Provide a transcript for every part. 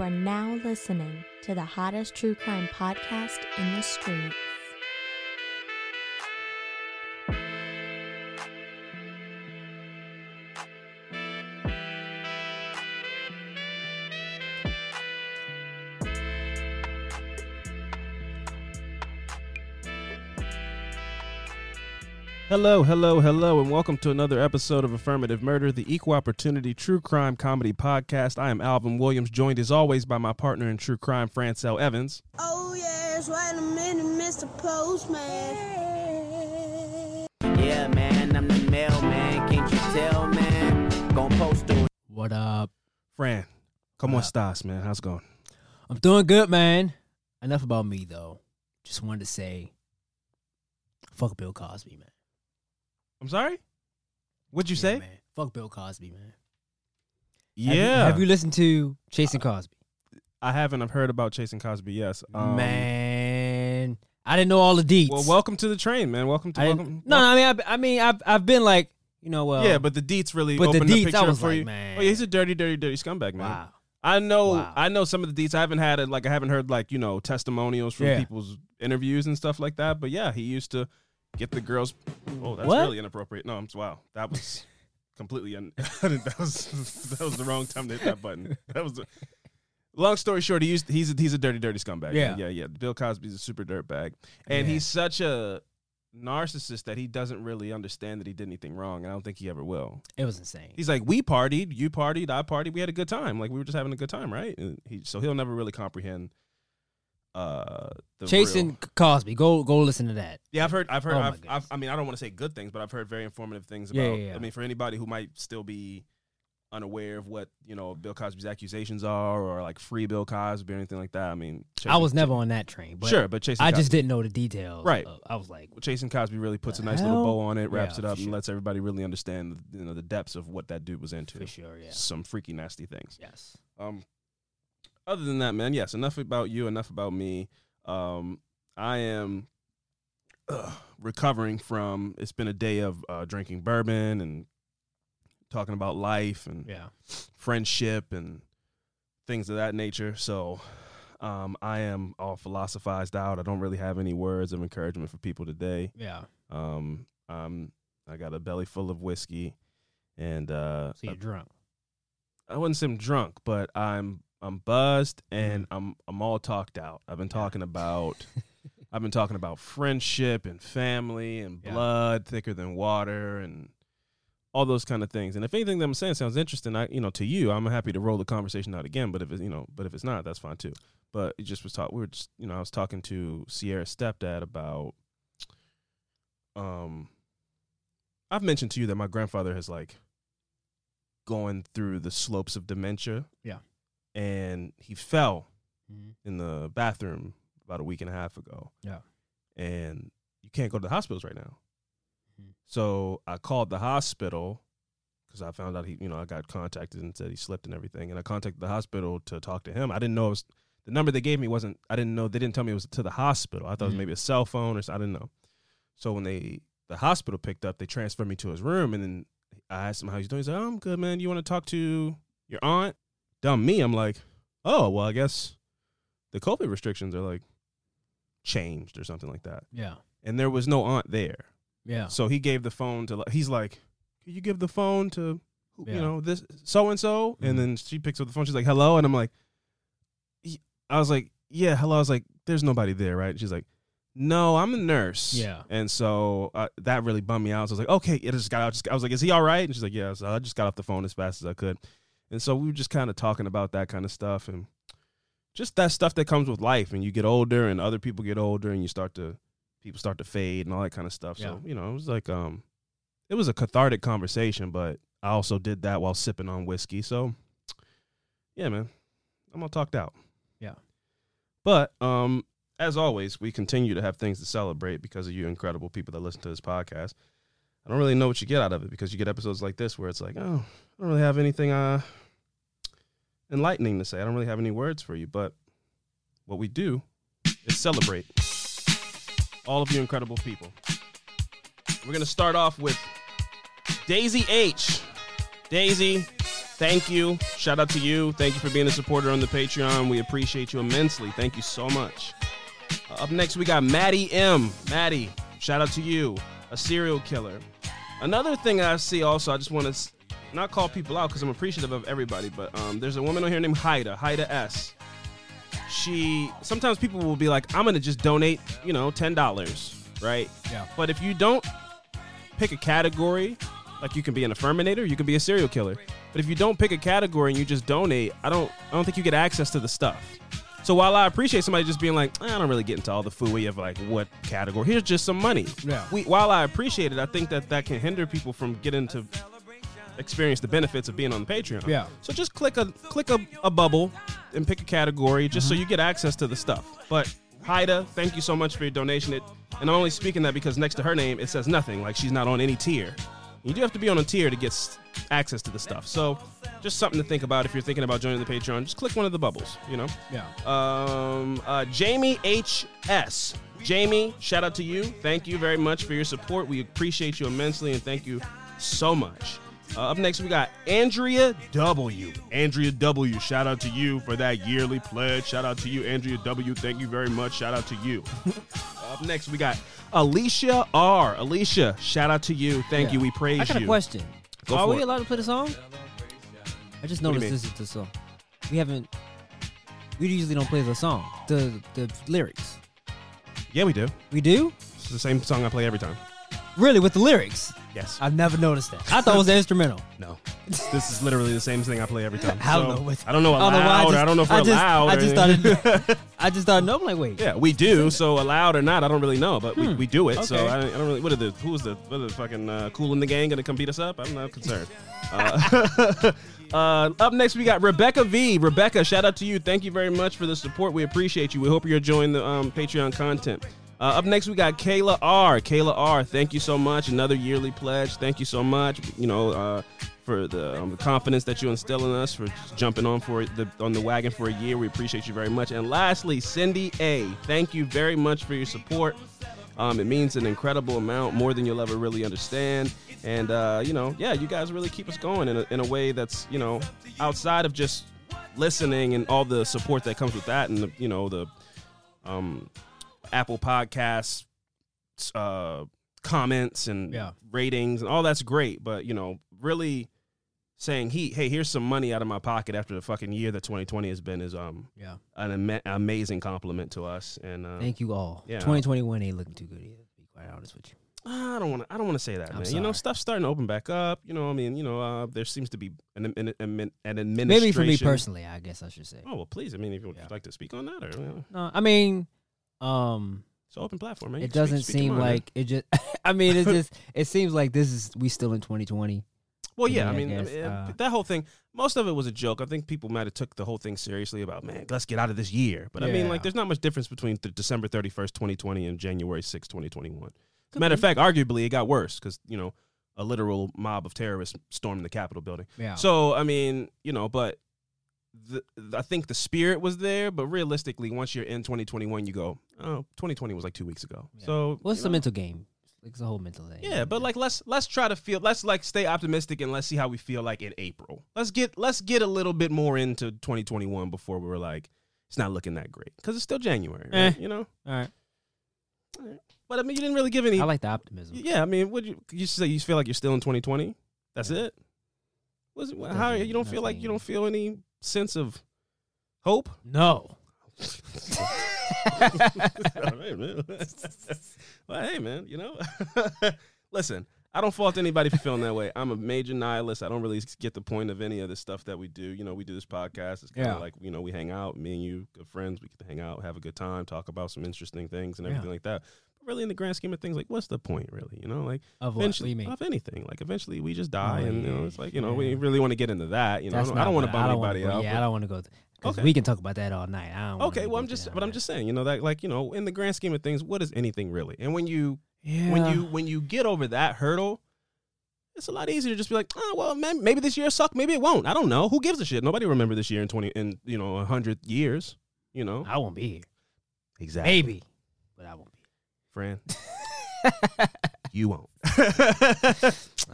You are now listening to the hottest true crime podcast in the streets. Hello, hello, hello, and welcome to another episode of Affirmative Murder, the equal opportunity true crime comedy podcast. I am Alvin Williams, joined as always by my partner in true crime, Francel Evans. Oh yes, wait a minute, Mr. Postman. Yeah, man, I'm the mailman. Can't you tell, man? Gonna post a What up? Fran, come on, Stas, man. How's it going? I'm doing good, man. Enough about me though. Just wanted to say, fuck Bill Cosby, man. I'm sorry? What'd you Yeah, say? man. Fuck Bill Cosby, man. Have Yeah. you- Have you, listened to Chasing Cosby? I haven't. I've heard about Chasing Cosby, yes. Um, man, I didn't know all the deets. Well, welcome to the train, man. Welcome to I didn't- welcome. no, no, I mean, I, I mean, I've I've been like, you know, well, yeah, but the deets really but the opened deets, I picture was for like, you. man. Oh, yeah, he's a dirty, dirty, dirty scumbag, man. wow, I know Wow. I know some of the deets. I haven't had it like I haven't heard like, you know, testimonials from Yeah. people's interviews and stuff like that. But yeah, he used to get the girls Oh, that's What? really inappropriate. No, I'm wow. That was completely un- that was that was the wrong time to hit that button. That was the Long story short, he used he's a, he's a dirty, dirty scumbag. Yeah. yeah, yeah. Bill Cosby's a super dirtbag, and Yeah. he's such a narcissist that he doesn't really understand that he did anything wrong. And I don't think he ever will. it was insane. He's like, we partied, you partied, I partied, we had a good time. Like we were just having a good time, right? He, so he'll never really comprehend. Uh, the Chasing real- Cosby. Go go listen to that. Yeah, I've heard, I've heard, Oh I've, I've. I mean, I don't want to say good things, but I've heard very informative things about. yeah, yeah. I mean, for anybody who might still be unaware of what you know Bill Cosby's accusations are, or like free Bill Cosby or anything like that. I mean, I was never on that train, but sure, but chasing, I Cosby, just didn't know the details. Right. of- I was like, Chasing Cosby really puts a nice little bow on it, wraps Yeah, it up, and sure. lets everybody really understand you know the depths of what that dude was into. for sure, yeah, Some freaky nasty things. yes. Um, other than that, man, yes, enough about you, enough about me. Um, I am ugh, recovering from. It's been a day of uh, drinking bourbon and talking about life and Yeah. friendship and things of that nature. So, um, I am all philosophized out. I don't really have any words of encouragement for people today. Yeah. Um, um, I got a belly full of whiskey, and uh, So you're drunk. I wouldn't say I'm drunk, but I'm I'm buzzed and I'm I'm all talked out. I've been talking about I've been talking about friendship and family and Yeah. blood thicker than water and all those kind of things. And if anything that I'm saying sounds interesting, I you know to you, I'm happy to roll the conversation out again. But if it, you know, but if it's not, that's fine too. But it just was talk. We were just you know I was talking to Sierra's stepdad about um. I've mentioned to you that my grandfather has like going through the slopes of dementia. Yeah. And he fell Mhm. in the bathroom about a week and a half ago. Yeah. And you can't go to the hospitals right now. Mhm. So I called the hospital because I found out he, you know, I got contacted and said he slipped and everything. And I contacted the hospital to talk to him. I didn't know it was the number they gave me wasn't, I didn't know, they didn't tell me it was to the hospital. I thought it was Mhm. maybe a cell phone or something. I didn't know. So when they, the hospital picked up, they transferred me to his room and then I asked him how he's doing. He's like, oh, I'm good, man. You want to talk to your aunt? Dumb me. I'm like, oh, well, I guess the COVID restrictions are like changed or something like that. Yeah. And there was no aunt there. Yeah. So he gave the phone to, he's like, can you give the phone to, Yeah. you know, this so and so? Mhm. And then she picks up the phone. She's like, hello. And I'm like, "Y- I was like, yeah, hello. I was like, there's nobody there, right? She's like, no, I'm a nurse. Yeah. And so uh, that really bummed me out. So I was like, okay, it just got out. I was like, is he all right? And she's like, yeah. So I just got off the phone as fast as I could. And so we were just kind of talking about that kind of stuff and just that stuff that comes with life. And you get older and other people get older and you start to, people start to fade and all that kind of stuff. So, you know, it was like, um, it was a cathartic conversation, but I also did that while sipping on whiskey. So, yeah, man, I'm all talked out. Yeah. But um, as always, we continue to have things to celebrate because of you incredible people that listen to this podcast. I don't really know what you get out of it because you get episodes like this where it's like, oh, I don't really have anything uh enlightening to say. I don't really have any words for you, but what we do is celebrate all of you incredible people. We're gonna start off with Daisy H. Daisy, thank you. Shout out to you. Thank you for being a supporter on the Patreon. We appreciate you immensely. Thank you so much. Uh, up next, we got Maddie M. Maddie, shout out to you. A serial killer. Another thing I see also, I just want to not call people out because I'm appreciative of everybody, but um, there's a woman on here named Haida, Haida S. She sometimes people will be like, I'm gonna just donate, you know, ten dollars, right? Yeah. But if you don't pick a category, like you can be an affirminator, you can be a serial killer. But if you don't pick a category and you just donate, I don't I don't think you get access to the stuff. So while I appreciate somebody just being like, "Eh, I don't really get into all the fooey of like what category. Here's just some money. Yeah. We, while I appreciate it, I think that that can hinder people from getting to experience the benefits of being on the Patreon. Yeah. So just click a click a, a bubble and pick a category just Mm-hmm. so you get access to the stuff. But Haida, thank you so much for your donation. It and I'm only speaking that because next to her name it says nothing, like she's not on any tier. You do have to be on a tier to get access to the stuff. So just something to think about if you're thinking about joining the Patreon. Just click one of the bubbles, you know. Yeah. Um, uh, Jamie H.S. Jamie, shout out to you. Thank you very much for your support. We appreciate you immensely and thank you so much. Uh, up next, we got Andrea W. Andrea W. Shout out to you for that yearly pledge. Shout out to you, Andrea W. Thank you very much. Shout out to you. up next, we got Alicia R. Alicia, shout out to you. Thank Yeah. you. We praise you. I got you. a question. Go Are we it. allowed to play the song? I just What do you noticed this is the song. We haven't. We usually don't play the song. The the lyrics. Yeah, we do. We do. It's the same song I play every time. Really with the lyrics. Yes. I've never noticed that. I thought it was the instrumental. No. this is literally the same thing I play every time. I don't know what- I don't know I don't know why I I don't know if we're I just- allowed. I just started. I just started. No, I'm like, wait. yeah, we do. So allowed or not, I don't really know, but we, Hmm. we do it. So I, I don't really. What are the who's the what are the fucking uh, Kool and the Gang gonna come beat us up? I'm not concerned. uh, uh, up next, we got Rebecca V. Rebecca, shout out to you. Thank you very much for the support. We appreciate you. We hope you're enjoying the um, Patreon content. Uh, up next, we got Kayla R. Kayla R. Thank you so much. Another yearly pledge. Thank you so much. You know, uh, for the, um, the confidence that you instill in us, for jumping on for the on the wagon for a year. We appreciate you very much. And lastly, Cindy A. Thank you very much for your support. Um, it means an incredible amount, more than you'll ever really understand. And uh, you know, yeah, you guys really keep us going in a, in a way that's you know outside of just listening and all the support that comes with that, and the, you know the um, Apple Podcasts uh, comments and Yeah. ratings and all that's great. But you know, really saying he, hey, here's some money out of my pocket after the fucking year that 2020 has been is um Yeah. an ama- amazing compliment to us. And uh, Thank you all. Yeah. 2021 ain't looking too good either. To be quite honest with you. I don't want to. I don't want to say that, man. You know, stuff's starting to open back up. You know, I mean, you know, uh, there seems to be an an, an, an administration. Maybe for me personally, I guess I should say. Oh well, please. I mean, if you would Yeah. like to speak on that, or you know, No, I mean, um, it's an open platform, man. You it doesn't speak seem like it just. I mean, it just. It seems like this is we still in 2020. Well, yeah, I me, I mean, I mean, uh, that whole thing. Most of it was a joke. I think people might have took the whole thing seriously about, man, let's get out of this year. But I mean, like, there's not much difference between th- December 31st, 2020, and January 6th, 2021. Could Matter be. of fact, arguably, it got worse because you know a literal mob of terrorists stormed the Capitol building. Yeah. So I mean, you know, but the, I think the spirit was there. But realistically, once you're in 2021, you go, oh, 2020 was like two weeks ago. Yeah. So What's you the know, mental game? It's a whole mental thing. Yeah, but like let's let's try to feel let's like stay optimistic and let's see how we feel like in April. Let's get let's get a little bit more into 2021 before we're like it's not looking that great because it's still January, right? Eh. you know. all right. But I mean, you didn't really give any. I like the optimism. yeah, I mean, would you you say you feel like you're still in 2020? That's Yeah. it. Was it, how you don't feel like you don't feel any sense of hope? No, All right, man. well, hey, man, you know, listen, I don't fault anybody for feeling that way. I'm a major nihilist. I don't really get the point of any of the stuff that we do. You know, we do this podcast. It's kind of Yeah. like, you know, we hang out, me and you, good friends. We get to hang out, have a good time, talk about some interesting things and Yeah. everything like that. Really, in the grand scheme of things, like, what's the point, really? You know, like, Of what? What eventually, of anything. Like, eventually, we just oh, die, Oh, and you know, it's like, you know, yeah. we really want to get into that. You know, I don't, I don't want to what- bum anybody out. Yeah, I don't want to go. Okay. we can talk about that all night. I don't. Okay, well, I'm just, but I'm just saying, you know, that like, you know, in the grand scheme of things, what is anything really? And when you, Yeah. when you, when you get over that hurdle, it's a lot easier to just be like, oh, well, man, maybe this year sucked, maybe it won't. I don't know. Who gives a shit? Nobody will remember this year in twenty, in you know, a hundred years. You know, I won't be here. exactly. Maybe, but I won't be. Fran, you won't. I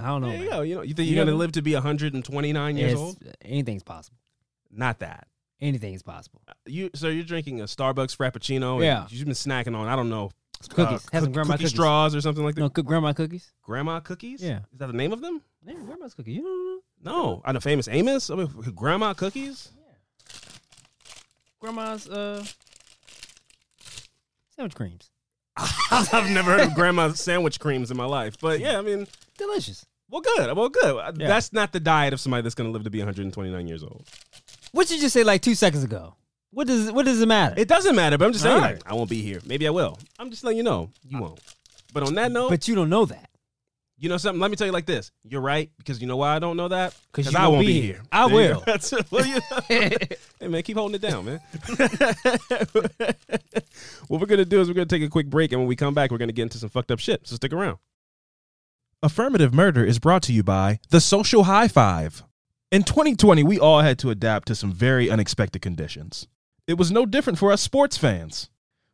don't know. there you man. You know, you think You you're gonna live to be 129 years old? Anything's possible. Not that. Anything is possible. You, so you're drinking a Starbucks Frappuccino. and Yeah. You've been snacking on, I don't know, Cookies. uh, Have some cook- grandma cookie cookies. straws or something like that. No, cook grandma cookies. Grandma cookies? Yeah. Is that the name of them? Yeah, grandma's cookies. You know, No. I know famous Amos. I mean, grandma cookies? grandma's uh sandwich creams. I've never heard of grandma sandwich creams in my life. But yeah, I mean, Delicious. well, good. Well, good. Uh, yeah. That's not the diet of somebody that's going to live to be 129 years old. What did you just say like two seconds ago? What does what does it matter? It doesn't matter, but I'm just saying, All like. I won't be here. Maybe I will. I'm just letting you know, you uh, won't. But on that note, but you don't know that. You know something? Let me tell you like this. You're right, because you know why I don't know that? Because I won't won't be be here. here. I will. That's it. Well, you hey, man, keep holding it down, man. what we're going to do is we're going to take a quick break, and when we come back, we're going to get into some fucked up shit. So stick around. Affirmative Murder is brought to you by The Social High Five. In 2020, we all had to adapt to some very unexpected conditions. It was no different for us sports fans.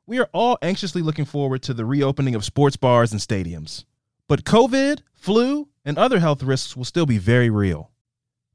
We are all anxiously looking forward to the reopening of sports bars and stadiums. But COVID, flu, and other health risks will still be very real.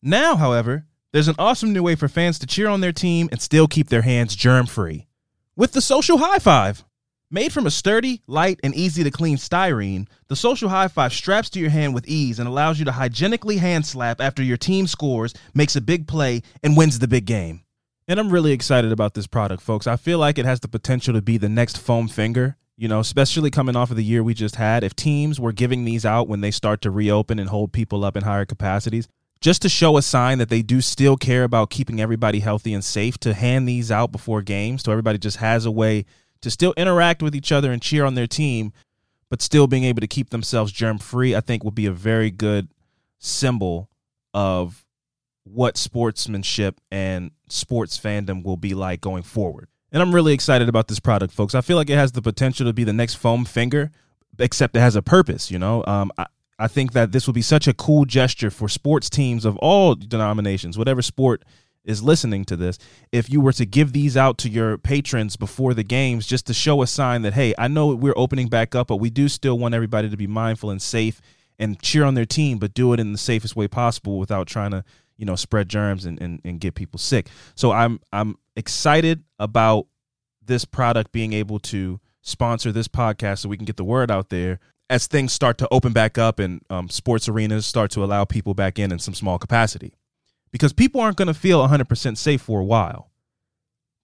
Now, however, there's an awesome new way for fans to cheer on their team and still keep their hands germ free. With the Social High Five. Made from a sturdy, light, and easy to clean styrene, the Social High Five straps to your hand with ease and allows you to hygienically hand slap after your team scores, makes a big play, and wins the big game. And I'm really excited about this product, folks. I feel like it has the potential to be the next foam finger, you know, especially coming off of the year we just had. If teams were giving these out when they start to reopen and hold people up in higher capacities, just to show a sign that they do still care about keeping everybody healthy and safe, to hand these out before games so everybody just has a way to still interact with each other and cheer on their team, but still being able to keep themselves germ free, I think would be a very good symbol of what sportsmanship and sports fandom will be like going forward. And I'm really excited about this product, folks. I feel like it has the potential to be the next foam finger, except it has a purpose, you know? Um, I, I think that this will be such a cool gesture for sports teams of all denominations, whatever sport is listening to this. If you were to give these out to your patrons before the games, just to show a sign that, hey, I know we're opening back up, but we do still want everybody to be mindful and safe and cheer on their team, but do it in the safest way possible without trying to, you know, spread germs and, and, and get people sick. So I'm I'm excited about this product being able to sponsor this podcast so we can get the word out there as things start to open back up and um, sports arenas start to allow people back in in some small capacity. Because people aren't going to feel 100% safe for a while.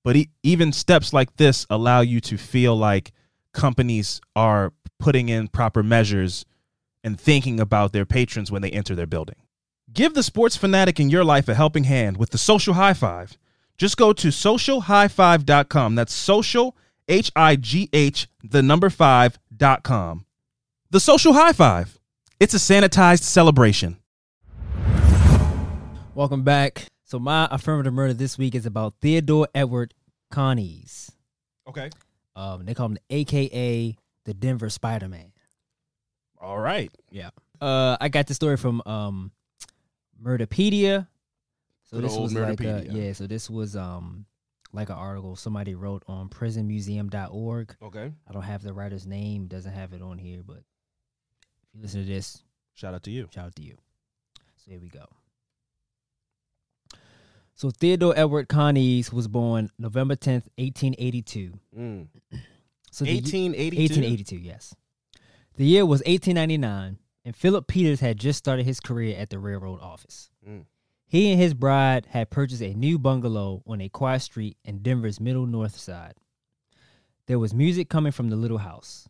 But e- even steps like this allow you to feel like companies are putting in proper measures and thinking about their patrons when they enter their building. Give the sports fanatic in your life a helping hand with the social high five just go to socialhigh5.com that's social h-i-g-h the number 5.com the social high five it's a sanitized celebration Welcome back. So my affirmative murder this week is about Theodore Edward Coneys. okay Um, they call him the AKA the Denver Spider Man. all right Yeah. Uh, I got the story from um, Murderpedia. So Good this was like Murderpedia. yeah. So this was um like an article somebody wrote on prisonmuseum.org. okay I don't have the writer's name. Doesn't have it on here, but if you listen to this, shout out to you Shout out to you. So here we go. So Theodore Edward Coneys was born November 10th, 1882. mm. So the 1882 1882, yes. The year was 1899, and Philip Peters had just started his career at the railroad office. Mm. He and his bride had purchased a new bungalow on a quiet street in Denver's middle north side. There was music coming from the little house.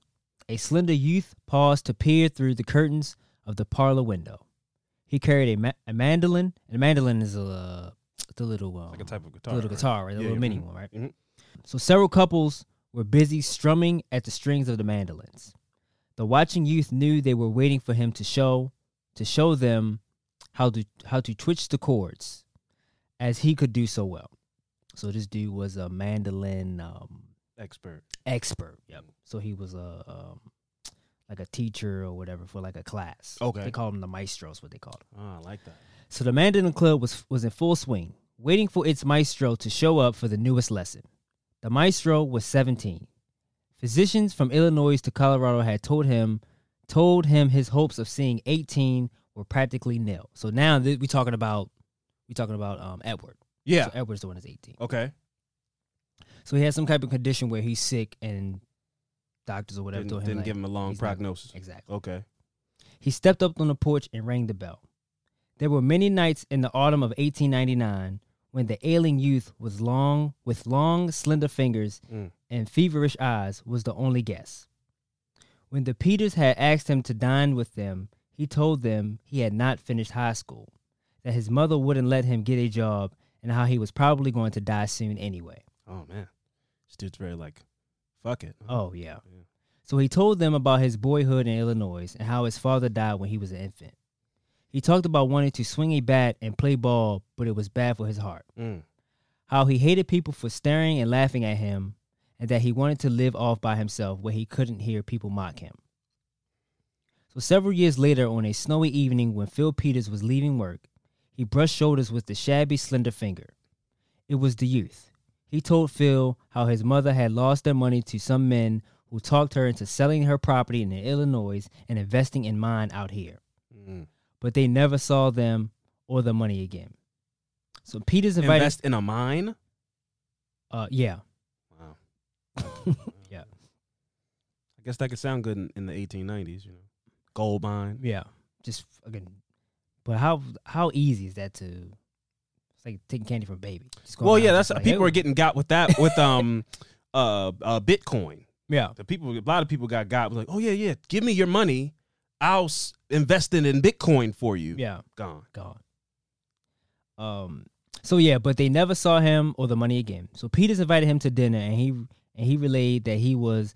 A slender youth paused to peer through the curtains of the parlor window. He carried a, ma- a mandolin, and a mandolin is a the little um, Like a type of the guitar. little guitar, right? The Yeah, little yeah, mini mhm. one, right? Mm-hmm. So several couples were busy strumming at the strings of the mandolins. The watching youth knew they were waiting for him to show to show them how to how to twitch the chords, as he could do so well. So this dude was a mandolin um, Expert. expert. Yep. So he was a um, like a teacher or whatever for like a class. Okay. They called him the maestro. Is what they called him. Oh, I like that. So the mandolin club was was in full swing, waiting for its maestro to show up for the newest lesson. The maestro was 17. Physicians from Illinois to Colorado had told him told him his hopes of seeing 18 were practically nil. So now th- we talking about we talking about um, Edward. Yeah. So Edward's the one that's 18. Okay. So he has some type of condition where he's sick and doctors or whatever Didn't, told him didn't like, give him a long he's not- prognosis. exactly. Okay. He stepped up on the porch and rang the bell. There were many nights in the autumn of 1899 when the ailing youth was long with long slender fingers Mm. and feverish eyes was the only guest. When the Peters had asked him to dine with them, he told them he had not finished high school, that his mother wouldn't let him get a job, and how he was probably going to die soon anyway. Oh man, this dude's very like, fuck it. Oh, yeah. Yeah. So he told them about his boyhood in Illinois and how his father died when he was an infant. He talked about wanting to swing a bat and play ball, but it was bad for his heart. Mm. How he hated people for staring and laughing at him, and that he wanted to live off by himself where he couldn't hear people mock him. So several years later, on a snowy evening when Phil Peters was leaving work, he brushed shoulders with the shabby, slender finger. It was the youth. He told Phil how his mother had lost their money to some men who talked her into selling her property in Illinois and investing in mine out here. Mm. But they never saw them or the money again. So Peters invited. Invest in a mine. uh, yeah, Wow. Yeah. I guess that could sound good in, in the 1890s. You know, gold mine. yeah. Just again, but how how easy is that to? It's like taking candy from a baby. Well, yeah, that's like, people "Hey." are getting got with that with um, uh, uh, Bitcoin. Yeah, The people, a lot of people got got was like, oh yeah, yeah, give me your money, I'll s- invest it in Bitcoin for you. yeah, gone. gone. Um. So yeah, but they never saw him or the money again. So Peters invited him to dinner, and he and he relayed that he was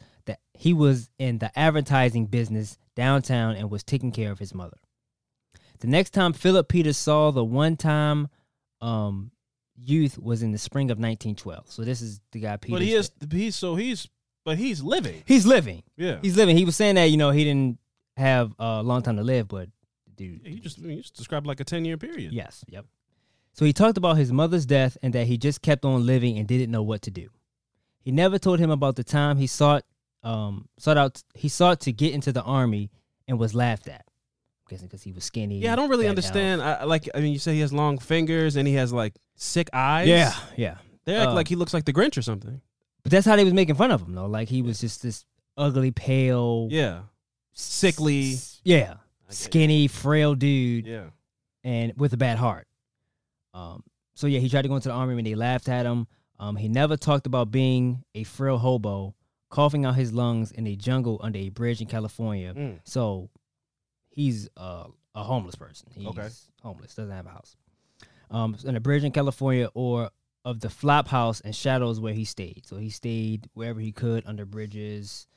he was in the advertising business downtown and was taking care of his mother. The next time Philip Peters saw the one-time um, youth was in the spring of 1912. So this is the guy Peters. But he is he's so he's but he's living. He's living. Yeah, He's living. He was saying that you know he didn't have a long time to live, but dude, he just he just described like a ten year period. Yes. Yep. So he talked about his mother's death and that he just kept on living and didn't know what to do. He never told him about the time he sought um sought out he sought to get into the army and was laughed at. I'm guessing because he was skinny. Yeah, I don't really understand. I, like I mean, you say he has long fingers and he has like sick eyes. Yeah, yeah. they act Uh, like he looks like the Grinch or something. But that's how they was making fun of him though. Like he was just this ugly, pale, Yeah, sickly. s- yeah, skinny, frail dude. Yeah, and with a bad heart. Um, so yeah, he tried to go into the army and they laughed at him. Um, he never talked about being a frail hobo, coughing out his lungs in a jungle under a bridge in California. Mm. So he's uh, a homeless person. He's Okay. homeless, doesn't have a house. Um, in a bridge in California or of the flop house and shadows where he stayed. So he stayed wherever he could under bridges.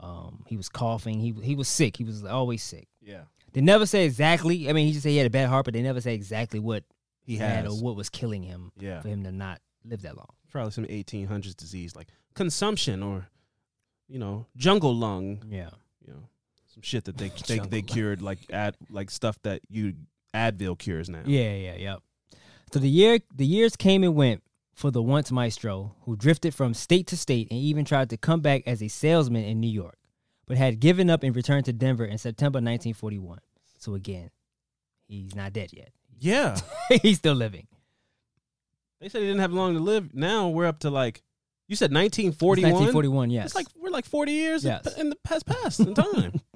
Um, he was coughing. He he was sick. He was always sick. yeah. They never say exactly. I mean, he just said he had a bad heart, but they never say exactly what He had has. or what was killing him Yeah, for him to not live that long. probably some 1800s disease like consumption or you know jungle lung. Yeah. You know, some shit that they they, they cured like ad like stuff that you Advil cures now. Yeah, yeah, yep. So the year the years came and went for the once maestro, who drifted from state to state and even tried to come back as a salesman in New York, but had given up and returned to Denver in September 1941. So again, he's not dead yet. Yeah. he's still living. They said he didn't have long to live. Now we're up to like you said 1941. 1941, yes. It's like we're like 40 years in- Yes. in the past past in time.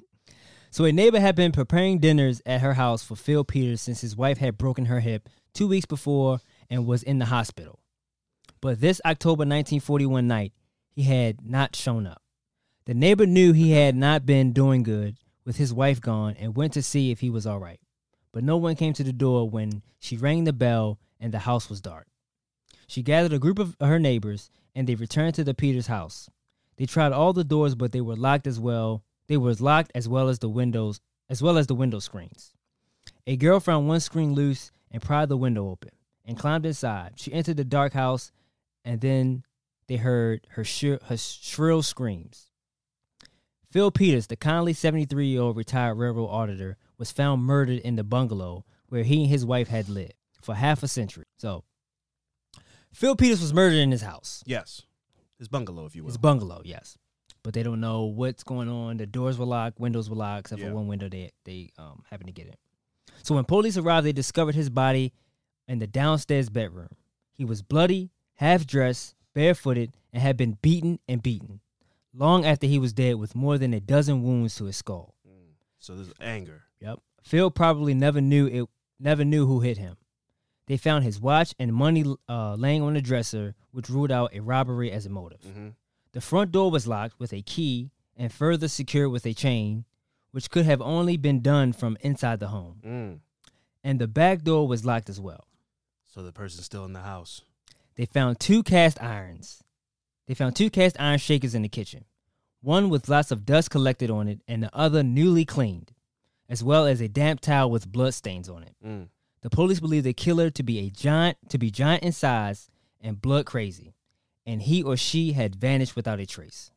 So a neighbor had been preparing dinners at her house for Phil Peters since his wife had broken her hip two weeks before and was in the hospital. But this October 1941 night, he had not shown up. The neighbor knew he had not been doing good with his wife gone and went to see if he was all right. But no one came to the door when she rang the bell and the house was dark. She gathered a group of her neighbors and they returned to the Peters house. They tried all the doors, but they were locked as well. They were locked as well as the windows, as well as the window screens. A girl found one screen loose and pried the window open and climbed inside. She entered the dark house, and then they heard her, shri- her shrill screams. Phil Peters, the kindly 73 year old retired railroad auditor, was found murdered in the bungalow where he and his wife had lived for half a century. So, Phil Peters was murdered in his house. Yes. His bungalow, if you will. His bungalow, yes. But they don't know what's going on. The doors were locked, windows were locked, except Yeah. for one window they they um, happened to get in. So when police arrived, they discovered his body in the downstairs bedroom. He was bloody, half dressed, barefooted, and had been beaten and beaten. Long after he was dead, with more than a dozen wounds to his skull. so there's anger. Yep. Phil probably never knew it. Never knew who hit him. They found his watch and money uh, laying on the dresser, which ruled out a robbery as a motive. Mm-hmm. The front door was locked with a key and further secured with a chain, which could have only been done from inside the home. Mm. And the back door was locked as well. So the person's still in the house. They found two cast irons. They found two cast iron shakers in the kitchen, one with lots of dust collected on it, and the other newly cleaned, as well as a damp towel with blood stains on it. Mm. The police believe the killer to be a giant, to be giant in size and blood crazy, and he or she had vanished without a trace.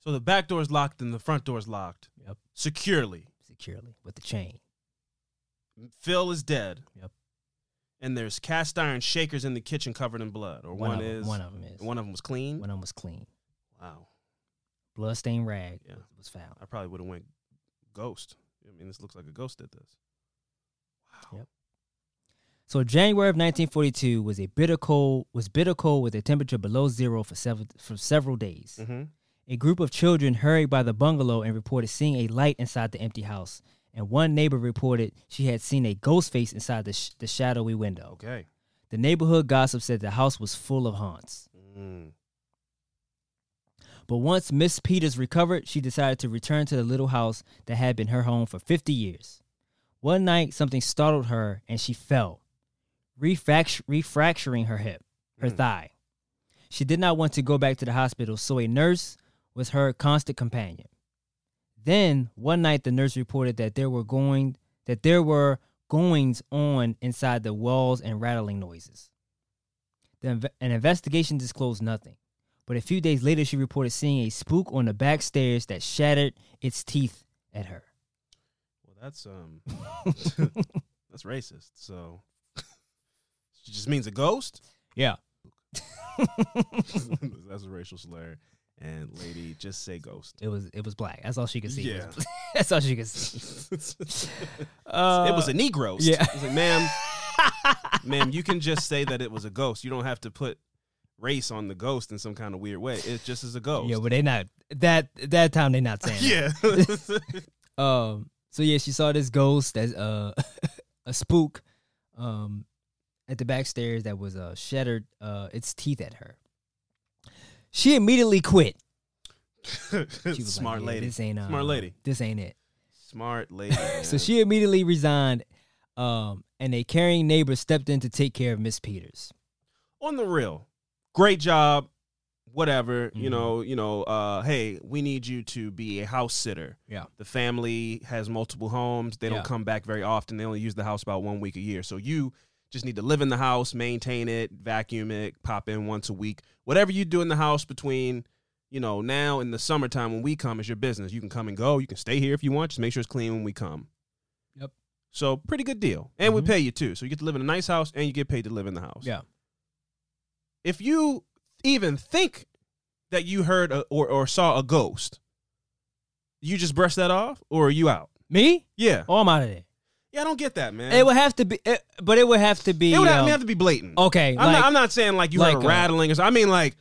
So the back door is locked and the front door is locked. Yep. Securely. Securely with the chain. Phil is dead. Yep. And there's cast iron shakers in the kitchen covered in blood. Or one, of 'em- is one of them is. one of them was clean. One of them was clean. wow. Bloodstained rag Yeah. was found. I probably would have went ghost. I mean, this looks like a ghost did this. Wow. Yep. So January of 1942 was a bitter cold was bitter cold with a temperature below zero for several for several days. Mm-hmm. A group of children hurried by the bungalow and reported seeing a light inside the empty house. And one neighbor reported she had seen a ghost face inside the, sh- the shadowy window. Okay. The neighborhood gossip said the house was full of haunts. Mm. But once Miss Peters recovered, she decided to return to the little house that had been her home for 50 years. One night, something startled her and she fell, refract- refracturing her hip, her Mm. thigh. She did not want to go back to the hospital, so a nurse was her constant companion. Then, one night, the nurse reported that there were going that there were goings on inside the walls and rattling noises. The, an investigation disclosed nothing. But a few days later, she reported seeing a spook on the back stairs that shattered its teeth at her. Well, that's um, that's racist. So, she just means a ghost. Yeah. that's a racial slur. And lady, just say ghost. It was it was black. That's all she could see. Yeah. That's all she could see. it Uh, was a Negro. yeah. It's like, ma'am, ma'am, you can just say that it was a ghost. You don't have to put race on the ghost in some kind of weird way. It just is a ghost. Yeah, but they not that that time they not saying. yeah. Um. So yeah, she saw this ghost as uh a spook, um, at the back stairs that was uh shattered uh its teeth at her. She immediately quit. She was Smart like, yeah, lady. This ain't uh, Smart lady. This ain't it. Smart lady. So man. she immediately resigned, um, and a caring neighbor stepped in to take care of Miss Peters. on the real, great job. Whatever, you Mhm. know, you know, uh, hey, we need you to be a house sitter. Yeah. The family has multiple homes. They don't Yeah. come back very often. They only use the house about one week a year. So you just need to live in the house, maintain it, vacuum it, pop in once a week. Whatever you do in the house between, you know, now in the summertime when we come is your business. You can come and go. You can stay here if you want. Just make sure it's clean when we come. Yep. So pretty good deal. And we Mhm. pay you too. So you get to live in a nice house and you get paid to live in the house Yeah. if you even think that you heard a, or, or saw a ghost, you just brush that off or are you out? Me? Yeah. Oh, I'm out of there. Yeah, I don't get that, man. It would have to be, it, but it would have to be. It would have, um, have to be blatant. okay. I'm, like, not, I'm not saying like you like, heard a uh, rattling or something. I mean like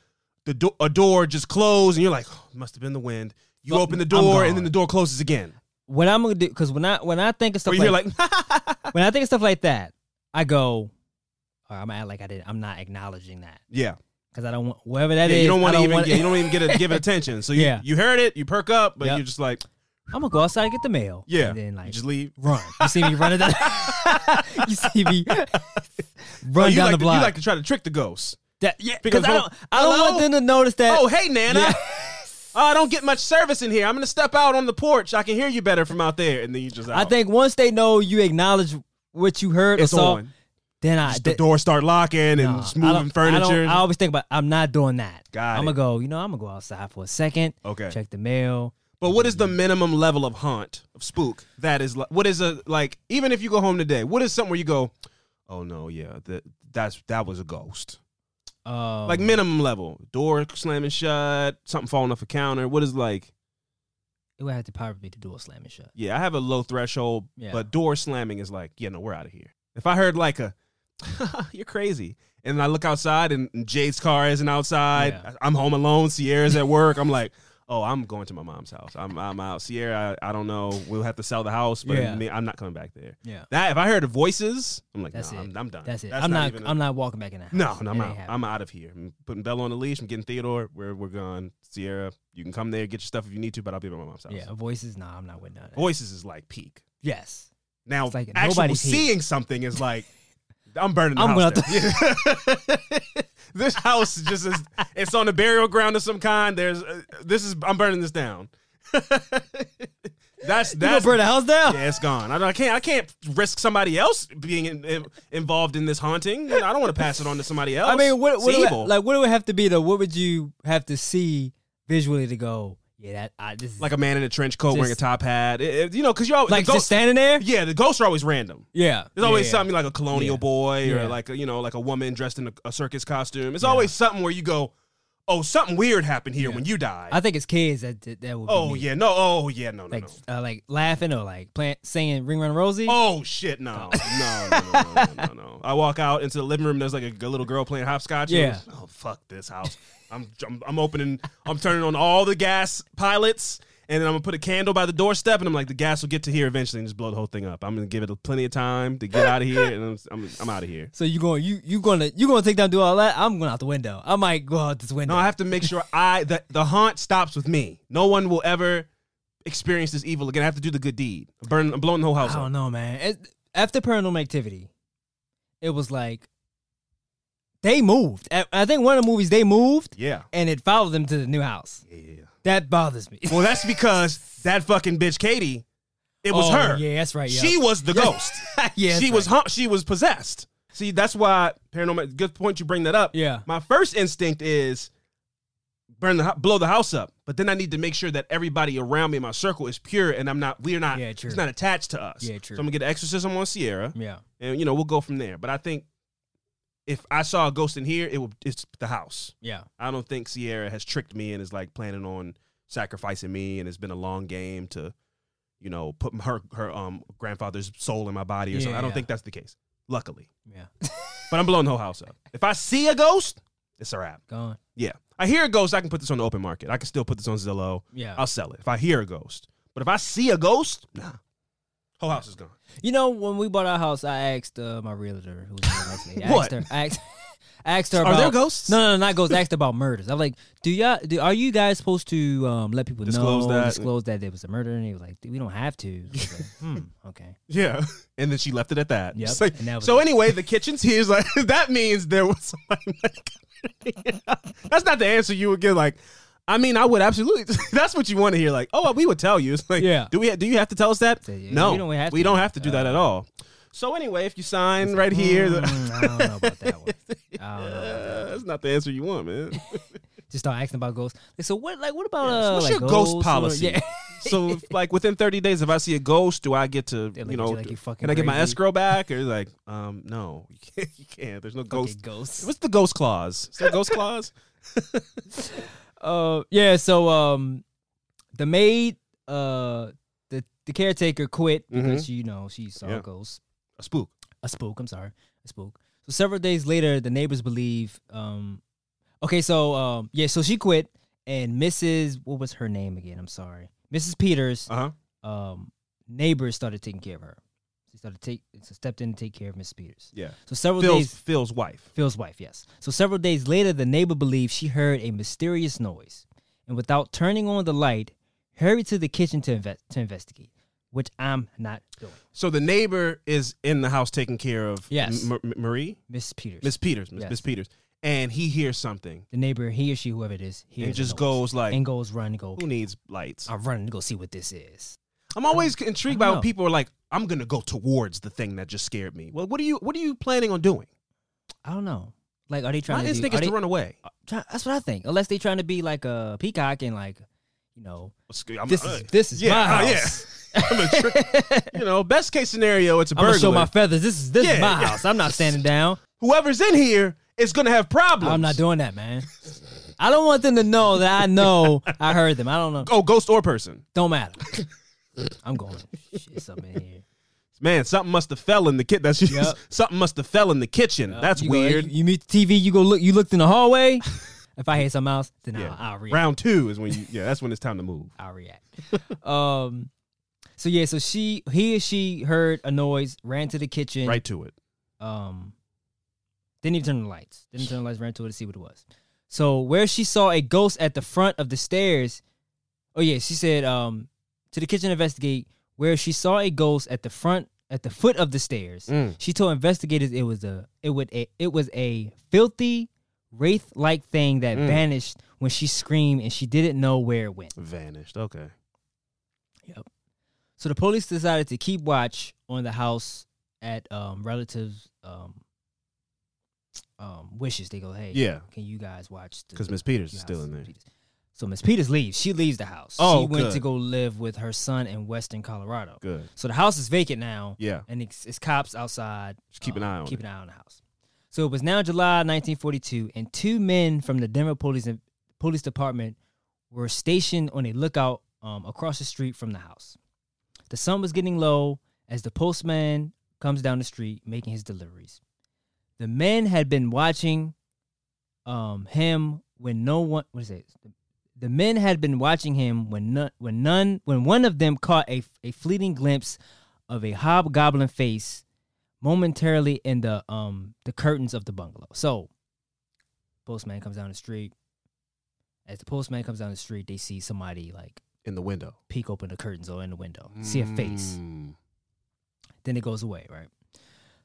the do- a door just closed and you're like, oh, must have been the wind. You open the door and then the door closes again. what I'm gonna do because when I when I think of stuff Or you hear like, like, when I think of stuff like that, I go or I'm act like I did. I'm not acknowledging that Yeah. because I don't want whatever that yeah, is. you don't want to even want- yeah, you don't even get a, give it attention. So you, Yeah. you heard it, you perk up, but Yep. you're just like, I'm gonna go outside and get the mail. yeah, and then like you just leave. run. You see me running down. you see me run down like the to- block. You like to try to trick the ghost. That- yeah, Because I don't. I don't Hello? want them to notice that. Oh, hey Nana. Yeah. Oh, I don't get much service in here. I'm gonna step out on the porch. I can hear you better from out there, and then you just. Out. I think once they know you acknowledge what you heard it's or saw, on. then I Just the th- doors start locking and nah, moving I, furniture. don't, I always think about. I'm not doing that. Got I'm it. gonna go. You know, I'm gonna go outside for a second. Okay. Check the mail. But what is the minimum level of haunt of spook that is? What is a like? Even if you go home today, what is something where you go, oh no, yeah, that that's that was a ghost. Um, like minimum level, door slamming shut, something falling off a counter. What is like? It would have to probably be the door slamming shut. Yeah, I have a low threshold, Yeah. but door slamming is like, yeah, no, we're out of here. If I heard like a, you're crazy, and I look outside and, and Jade's car isn't outside, Yeah. I'm home alone, Sierra's at work, I'm like, oh, I'm going to my mom's house. I'm I'm out. Sierra, I, I don't know. We'll have to sell the house, but Yeah. me, I'm not coming back there. Yeah. That if I heard the voices, I'm like, That's nah, it. I'm, I'm done. That's it. That's I'm not. even a- I'm not walking back in the house. no, no, I'm out. happening. I'm out of here. I'm putting Bella on the leash. I'm getting Theodore. We're we're gone. Sierra, you can come there, get your stuff if you need to, but I'll be at my mom's house. Yeah, voices. Nah, I'm not with none of that. Voices is like peak. Yes. Now, It's like actual nobody's here. seeing something is like, I'm burning the I'm house. gonna down. this house just is, it's on a burial ground of some kind. There's, uh, this is, I'm burning this down. that's, that's, burn the house down? yeah, it's gone. I, don't- I can't, I can't risk somebody else being in, in- involved in this haunting. I don't want to pass it on to somebody else. I mean, what, what like what would have to be though? What would you have to see visually to go? Yeah, that I this is like a man in a trench coat wearing a top hat. It- it- you know, because you're always, like the just standing there. yeah, the ghosts are always random. Yeah, There's always yeah. something like a colonial Yeah. boy Yeah. or like a, you know like a woman dressed in a, a circus costume. It's Yeah. always something where you go, oh, something weird happened here when you died. I think it's kids that that, that would. Oh yeah, no, oh yeah, no, no, like no. uh, like laughing or like playing saying "Ring Run Rosie." Oh shit, oh. no, no, no, no, no, no, no. I walk out into the living room. There's like a little girl playing hopscotch. Yeah. Oh fuck this house. I'm, I'm I'm opening. I'm turning on all the gas pilots. And then I'm gonna put a candle by the doorstep, and I'm like, the gas will get to here eventually, and just blow the whole thing up. I'm gonna give it plenty of time to get out of here, and I'm I'm, I'm out of here. So you going you you gonna you gonna take down and do all that? I'm going out the window. I might go out this window. No, I have to make sure I the the haunt stops with me. No one will ever experience this evil again. I have to do the good deed. I'm I'm blowing the whole house I up. don't know, man. It, after paranormal activity, it was like they moved. I I think one of the movies they moved Yeah. and it followed them to the new house. Yeah. That bothers me. Well, that's because that fucking bitch Katie, it was Oh, her. Yeah, that's right. Yeah. She was the ghost. yeah, she was right. haunt, she was possessed. See, that's why paranormal. Good point you bring that up. Yeah. My first instinct is burn the blow the house up, but then I need to make sure that everybody around me in my circle is pure, and I'm not. We're not. Yeah, true. It's not attached to us. Yeah, true. So I'm gonna get an exorcism on Sierra. Yeah. and you know we'll go from there. But I think if I saw a ghost in here, it would it's the house. Yeah. I don't think Sierra has tricked me and is like planning on sacrificing me, and it's been a long game to, you know, put her her um grandfather's soul in my body or something. I don't Yeah. think that's the case. Luckily, Yeah. but I'm blowing the whole house up. If I see a ghost, it's a wrap. Gone. Yeah, I hear a ghost. I can put this on the open market. I can still put this on Zillow. Yeah. I'll sell it if I hear a ghost. But if I see a ghost, nah, whole house is gone. You know, when we bought our house, I asked uh, my realtor who was sitting next. I What? Asked her, I asked, I asked her Are about there ghosts? No, no, no, not ghosts. I asked about murders. I'm like, do y'all, do, are you guys supposed to um, let people Disclose know, that. disclose that there was a murder? And he was like, we don't have to. I was like, hmm, okay. Yeah, and then she left it at that. Yep, like- and that was so it. anyway, the kitchen's here. Is like that means there was somebody. That's not the answer you would give. Like, I mean, I would absolutely. That's what you want to hear. Like, oh, we would tell you. It's like, Yeah. Do we? Do you have to tell us that? Yeah, no, we don't have we to. don't have to do that at Uh, all. So anyway, if you sign right here, the- Mm, I don't know about that one. I don't know. About that. that's not the answer you want, man. Just start asking about ghosts. Like, so what? Like, what about Yeah, so uh, what's like your ghost ghosts or- policy? Yeah. so, if, like within thirty days, if I see a ghost, do I get to, They you know, you like you fucking can I get my escrow back? Or like, um, no, you can't. You can't. There's no Ghost. ghost. ghosts. What's the ghost clause? Is there a ghost clause? Uh, yeah. So um, the maid, uh, the the caretaker quit because she, you know, she saw Yeah. a ghost, A spook. a spook. I'm sorry, a spook. So several days later, the neighbors believe. Um, okay, so um, yeah, so she quit, and Mrs. What was her name again? I'm sorry, Mrs. Peters. Uh huh. Um, neighbors started taking care of her. She started to take so stepped in to take care of Miss Peters. Yeah. So several Phil's, days Phil's wife. Phil's wife, yes. So several days later, the neighbor believed she heard a mysterious noise, and without turning on the light, hurried to the kitchen to invest to investigate, which I'm not doing. So the neighbor is in the house taking care of Yes. M- M- Marie, Miss Peters, Miss Peters, Miss Yes. Peters, and he hears something the neighbor, he or she, whoever it is, hears and just goes like, and goes run and go. "Who needs lights?" I'm running to go see what this is. I'm always intrigued by when people are like, "I'm gonna go towards the thing that just scared me." Well, what are you What are you planning on doing? I don't know. Like, are they trying My to? instinct be, is to run away. uh, try- that's what I think. Unless they're trying to be like a peacock and like, you know, I'm- this is this is yeah, my uh, yeah. house. I'm a trick- you know, best case scenario, it's a I'm gonna show my feathers. This is this Yeah, is my yeah. house. I'm not standing down. Whoever's in here is gonna have problems. I'm not doing that, man. I don't want them to know that I know I heard them. I don't know. Oh, ghost or person. Don't matter. I'm going. Shit, something in here. Man, something must have fell in the kitchen. That's just, Yep. something must have fell in the kitchen. That's You weird. you, you meet the TV. You go look. You looked in the hallway. if I hear something else, then yeah. I'll, I'll react. Round two is when you. Yeah, that's when it's time to move. I'll react. um. So yeah. So she, he or she heard a noise, ran to the kitchen. Right to it. um didn't even turn the lights didn't turn the lights ran to it to see what it was so where she saw a ghost at the front of the stairs oh yeah she said um to the kitchen to investigate where she saw a ghost at the front at the foot of the stairs Mm. she told investigators it was a it would a, it was a filthy wraith like thing that Mm. vanished when she screamed and she didn't know where it went Vanished. Okay. Yep. So the police decided to keep watch on the house at um, relatives' um, um, wishes. They go, "Hey, Yeah. can you guys watch?" 'Cause Miss Peters is still in there. Peters. So Miss Peters leaves. She leaves the house. Oh, she went good. to go live with her son in Western Colorado. Good. So the house is vacant now, Yeah. and it's, it's cops outside. Just keep an um, eye on keep it. an eye on the house. So it was now July 1942, and two men from the Denver police police department were stationed on a lookout um, across the street from the house. The sun was getting low as the postman comes down the street making his deliveries. The men had been watching um, him when no one what is it? The men had been watching him when none, when none when one of them caught a, a fleeting glimpse of a hobgoblin face momentarily in the um the curtains of the bungalow. So postman comes down the street. As the postman comes down the street, they see somebody like In the window. peek open the curtains or in the window, see a face. Mm. Then it goes away, right?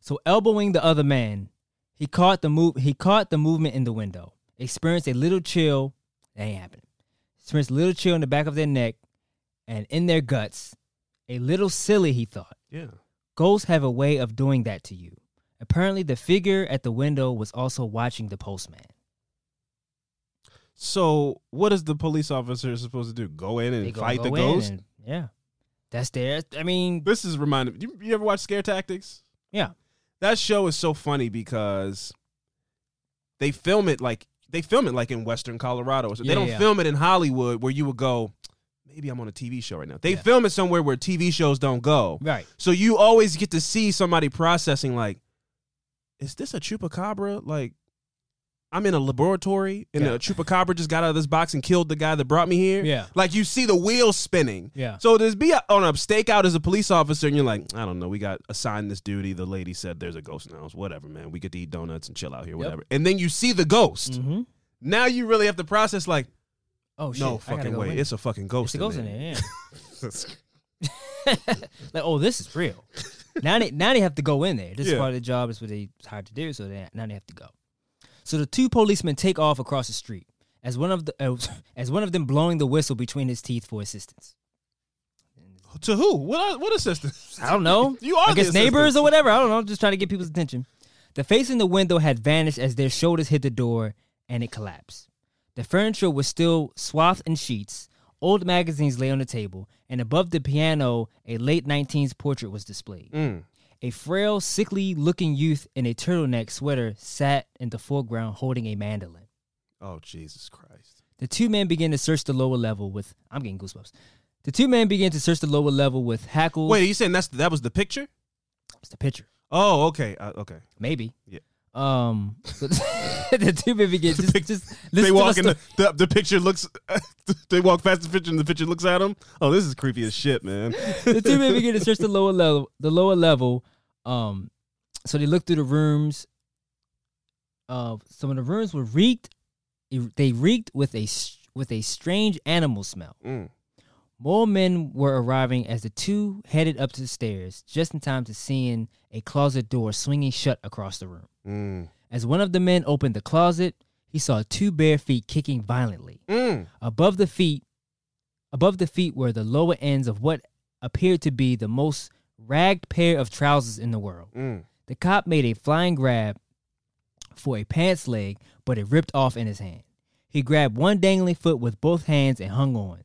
So elbowing the other man, he caught the move. He caught the movement in the window. Experienced a little chill. That ain't happening. Experienced a little chill in the back of their neck and in their guts. A little silly, he thought. Yeah. Ghosts have a way of doing that to you. Apparently, the figure at the window was also watching the postman. So what is the police officer supposed to do? Go in They and go- fight the go in ghost? and- yeah, that's there. I mean, This is reminded. You, you ever watch Scare Tactics? yeah, That show is so funny because they film it like they film it like in Western Colorado. So they don't yeah. film it in Hollywood where you would go. Maybe I'm on a TV show right now. They Yeah. film it somewhere where TV shows don't go. right. So you always get to see somebody processing like, is this a chupacabra? Like, I'm in a laboratory and Yeah. a chupacabra just got out of this box and killed the guy that brought me here. Yeah. Like you see the wheels spinning. Yeah. So there's be on a stakeout as a police officer, and you're like, I don't know, we got assigned this duty. The lady said there's a ghost in the house. Whatever, man. We get to eat donuts and chill out here, whatever. And then you see the ghost. Mm-hmm. Now you really have to process like, Oh shit! no fucking go way, in. it's a fucking ghost. It's a ghost in there. Yeah. like, oh, this is real. now they now they have to go in there. This is part of the job. It's what they hired to do. So they, now they have to go. So the two policemen take off across the street as one of the as, as one of them blowing the whistle between his teeth for assistance. to who? What? What assistant? I don't know. You are I the guess neighbors assistant. or whatever. I don't know. I'm Just trying to get people's attention. The face in the window had vanished as their shoulders hit the door and it collapsed. The furniture was still swathed in sheets. Old magazines lay on the table, and above the piano, a late 19th portrait was displayed. Mm. A frail, sickly looking youth in a turtleneck sweater sat in the foreground holding a mandolin. Oh Jesus Christ! The two men began to search the lower level with. I'm getting goosebumps. The two men began to search the lower level with hackles. Wait, are you saying that's that was the picture? it's the picture. Oh, okay, uh, okay. Maybe. Yeah. Um, so the two men begin just, pic- just they listen walk to in the the, the the picture looks. they walk past the picture and the picture looks at them. Oh, this is creepy as shit, man. the two men begin to search the lower level. The lower level. Um, so they look through the rooms. Uh, some of the rooms were reeked. They reeked with a with a strange animal smell. Mm. More men were arriving as the two headed up to the stairs, just in time to seeing a closet door swinging shut across the room. Mm. As one of the men opened the closet, he saw two bare feet kicking violently. Mm. Above the feet, above the feet were the lower ends of what appeared to be the most ragged pair of trousers in the world. Mm. The cop made a flying grab for a pants leg, but it ripped off in his hand. He grabbed one dangling foot with both hands and hung on.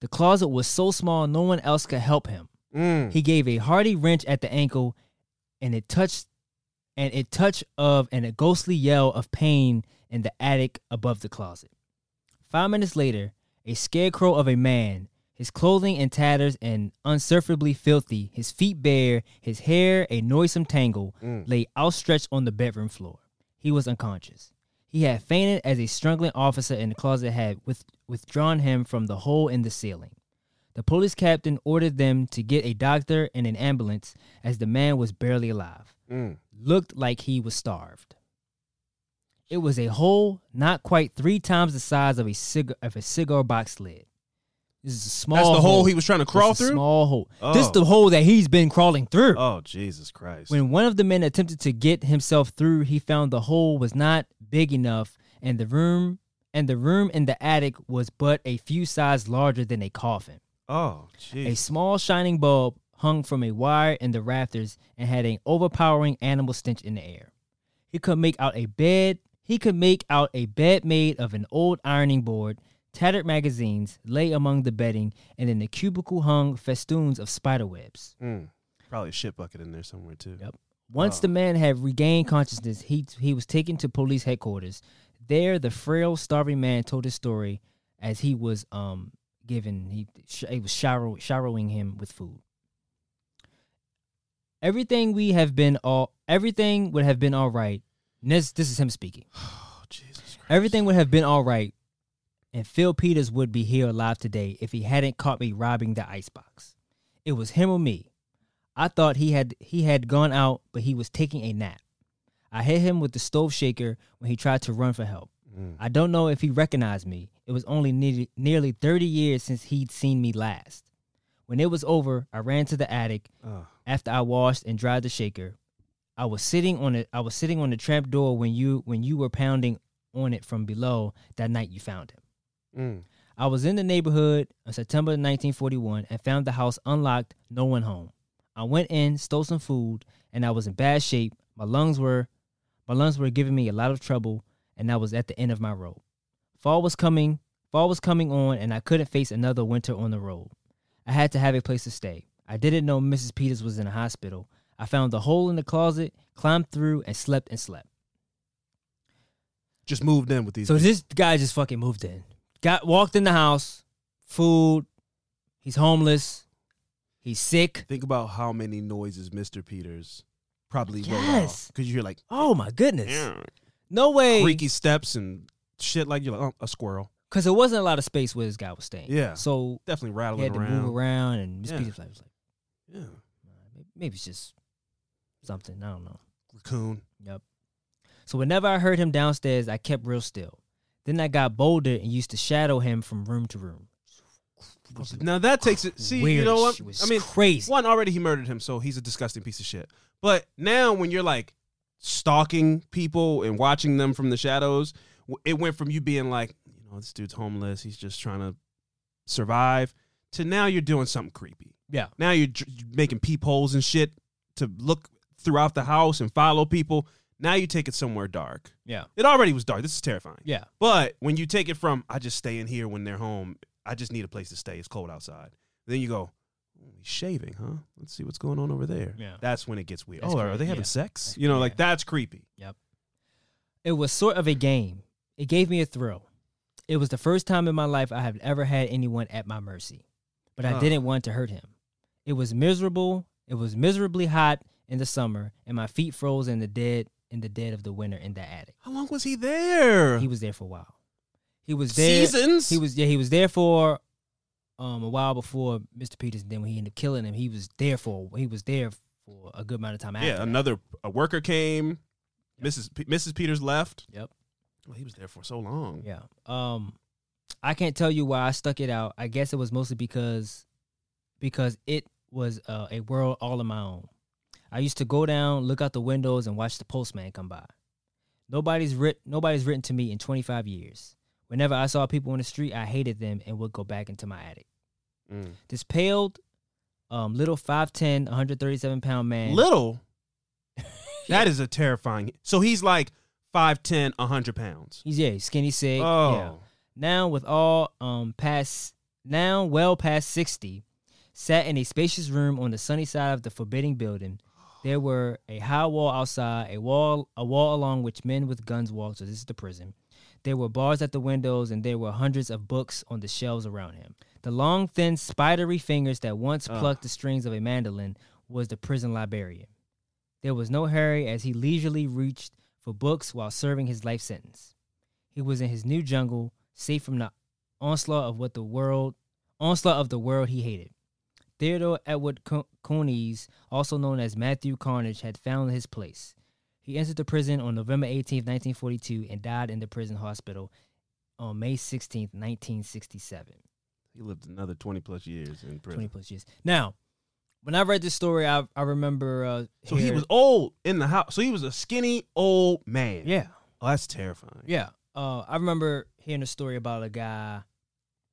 The closet was so small no one else could help him. Mm. He gave a hearty wrench at the ankle, and it touched, and it touched of and a ghostly yell of pain in the attic above the closet. Five minutes later, a scarecrow of a man, his clothing in tatters and unsufferably filthy, his feet bare, his hair a noisome tangle, Mm. lay outstretched on the bedroom floor. He was unconscious. He had fainted as a struggling officer in the closet had with, withdrawn him from the hole in the ceiling. The police captain ordered them to get a doctor and an ambulance as the man was barely alive. Mm. Looked like he was starved. It was a hole not quite three times the size of a cigar of a cigar box lid. This is a small. That's the hole hole he was trying to crawl through. Small hole. Oh. This is Oh. the hole that he's been crawling through. Oh Jesus Christ! When one of the men attempted to get himself through, he found the hole was not big enough, and the room and the room in the attic was but a few sizes larger than a coffin. oh A small shining bulb hung from a wire in the rafters and had an overpowering animal stench in the air. He could make out a bed. He could make out a bed made of an old ironing board. Tattered magazines lay among the bedding, and in the cubicle hung festoons of spiderwebs. Mm. Probably a shit bucket in there somewhere too. Yep. Once the man had regained consciousness, he he was taken to police headquarters. There, the frail, starving man told his story as he was um given he sh- he was shower, showering him with food. Everything we have been all everything would have been all right. This this is him speaking. Oh Jesus Christ. Everything would have been all right, and Phil Peters would be here alive today if he hadn't caught me robbing the icebox. It was him or me. I thought he had he had gone out, but he was taking a nap. I hit him with the stove shaker when he tried to run for help. Mm. I don't know if he recognized me. It was only nearly, nearly 30 years since he'd seen me last. When it was over, I ran to the attic Oh. after I washed and dried the shaker. I was sitting on it. I was sitting on the trap door when you when you were pounding on it from below that night you found him. Mm. I was in the neighborhood on September 1941 and found the house unlocked, no one home. I went in, stole some food, and I was in bad shape. My lungs were my lungs were giving me a lot of trouble, and I was at the end of my rope. Fall was coming, fall was coming on, and I couldn't face another winter on the road. I had to have a place to stay. I didn't know Mrs. Peters was in a hospital. I found the hole in the closet, climbed through, and slept and slept. Just moved in with these. So people. this guy just fucking moved in. Got walked in the house, food. He's homeless. He's sick. Think about how many noises Mr. Peters probably Yes. because you hear like Oh my goodness. No way. creaky steps and shit like you're like oh, a squirrel. Because there wasn't a lot of space where this guy was staying. Yeah. So Definitely rattling. he rattling had to around. move around, and Mr. Yeah. Peters was like, Yeah, maybe, maybe it's just something. I don't know. raccoon. Yep. So whenever I heard him downstairs, I kept real still. Then I got bolder and used to shadow him from room to room. Now that takes it. See, you know what? I mean, crazy. one already he murdered him, so he's a disgusting piece of shit. But now when you're like stalking people and watching them from the shadows, it went from you being like, you know, this dude's homeless, he's just trying to survive, to now you're doing something creepy. Yeah. Now you're dr- making peepholes and shit to look throughout the house and follow people. Now you take it somewhere dark. Yeah. It already was dark. This is terrifying. Yeah. But when you take it from I just stay in here when they're home, I just need a place to stay. It's cold outside. Then you go, "Oh, shaving, huh? Let's see what's going on over there. Yeah. That's when it gets weird. That's oh, are they having yeah. sex? That's- you know, like that's creepy. Yep. It was sort of a game. It gave me a thrill. It was the first time in my life I have ever had anyone at my mercy. But I Huh. didn't want to hurt him. It was miserable. It was miserably hot in the summer, and my feet froze in the dead in the dead of the winter in that attic. How long was he there? He was there for a while. He was there. Seasons. He was yeah. He was there for um a while before Mr. Peters. And then when he ended up killing him, he was there for he was there for a good amount of time. After Yeah, another a worker came. Mrs. P- Mrs. Peters left. Yep. Well, he was there for so long. Yeah. Um, I can't tell you why I stuck it out. I guess it was mostly because because it was uh, a world all of my own. I used to go down, look out the windows, and watch the postman come by. Nobody's writ nobody's written to me in 25 years. Whenever I saw people on the street, I hated them and would go back into my attic. Mm. This paled, um, little 5'10", 137 pound man. Little. That is a terrifying. So he's like 5'10", 100 pounds. He's yeah, skinny, sick. Oh. Yeah. Now with all um past now well past sixty, sat in a spacious room on the sunny side of the forbidding building. There were a high wall outside, a wall a wall along which men with guns walked, so this is the prison. There were bars at the windows and there were hundreds of books on the shelves around him. The long, thin, spidery fingers that once Ugh. plucked the strings of a mandolin was the prison librarian. There was no hurry as he leisurely reached for books while serving his life sentence. He was in his new jungle, safe from the onslaught of what the world onslaught of the world he hated. Theodore Edward Co- Coneys, also known as Matthew Carnage, had found his place. He entered the prison on November 18, 1942, and died in the prison hospital on May 16, 1967. He lived another 20 plus years in prison. 20 prison. plus years. Now, when I read this story, I I remember. Uh, So he was old in the house. So he was a skinny old man. yeah, Oh, that's terrifying. yeah. Uh, I remember hearing a story about a guy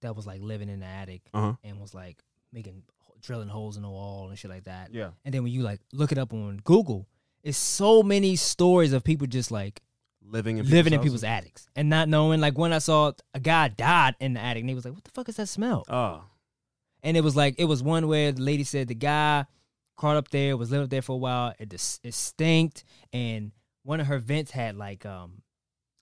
that was like living in the attic Uh-huh. and was like making drilling holes in the wall and shit like that. Yeah. And then when you like look it up on Google, it's so many stories of people just like Living in living in houses. people's attics and not knowing. Like when I saw a guy died in the attic, and he was like, "What the fuck is that smell?" Oh. And it was like it was one where the lady said the guy crawled up there, was living up there for a while. It just it stinked, and one of her vents had like um,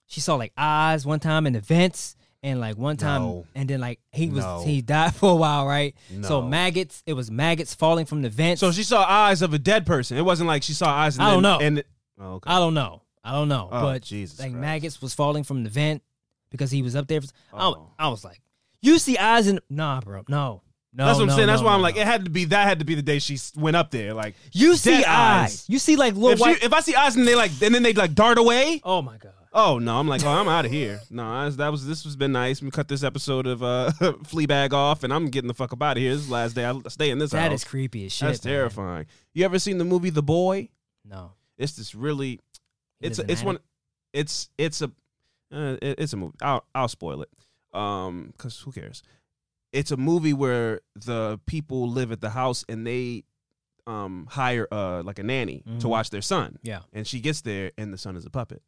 she saw like eyes one time in the vents, and like one time, No. and then like he was No. he died for a while, right? No. So maggots, it was maggots falling from the vents. So she saw eyes of a dead person. It wasn't like she saw eyes. And I don't then- know. And it- oh, okay. I don't know, I don't know, Oh, but Jesus like Christ. maggots was falling from the vent because he was up there. For, Oh. I, I was like, you see eyes in nah, bro, no. No, That's what I'm no, saying. That's no, why I'm no, like, no. it had to be. That had to be the day she went up there. Like You see eyes. eyes. You see like little if, she, white. if I see eyes and they like, and then they like dart away. oh my god. Oh no, I'm like, oh, I'm out of here. No, I- that was this has been nice. We cut this episode of uh, Fleabag off, and I'm getting the fuck up out of here. This is the last day I stay in this That house. is creepy as shit. That's man. terrifying. You ever seen the movie The Boy? No. It's this really, He it's a, it's one, it's it's a, uh, it- it's a movie. I'll I'll spoil it, um, because who cares? It's a movie where the people live at the house and they, um, hire uh like a nanny to Mhm. watch their son, Yeah. and she gets there and the son is a puppet.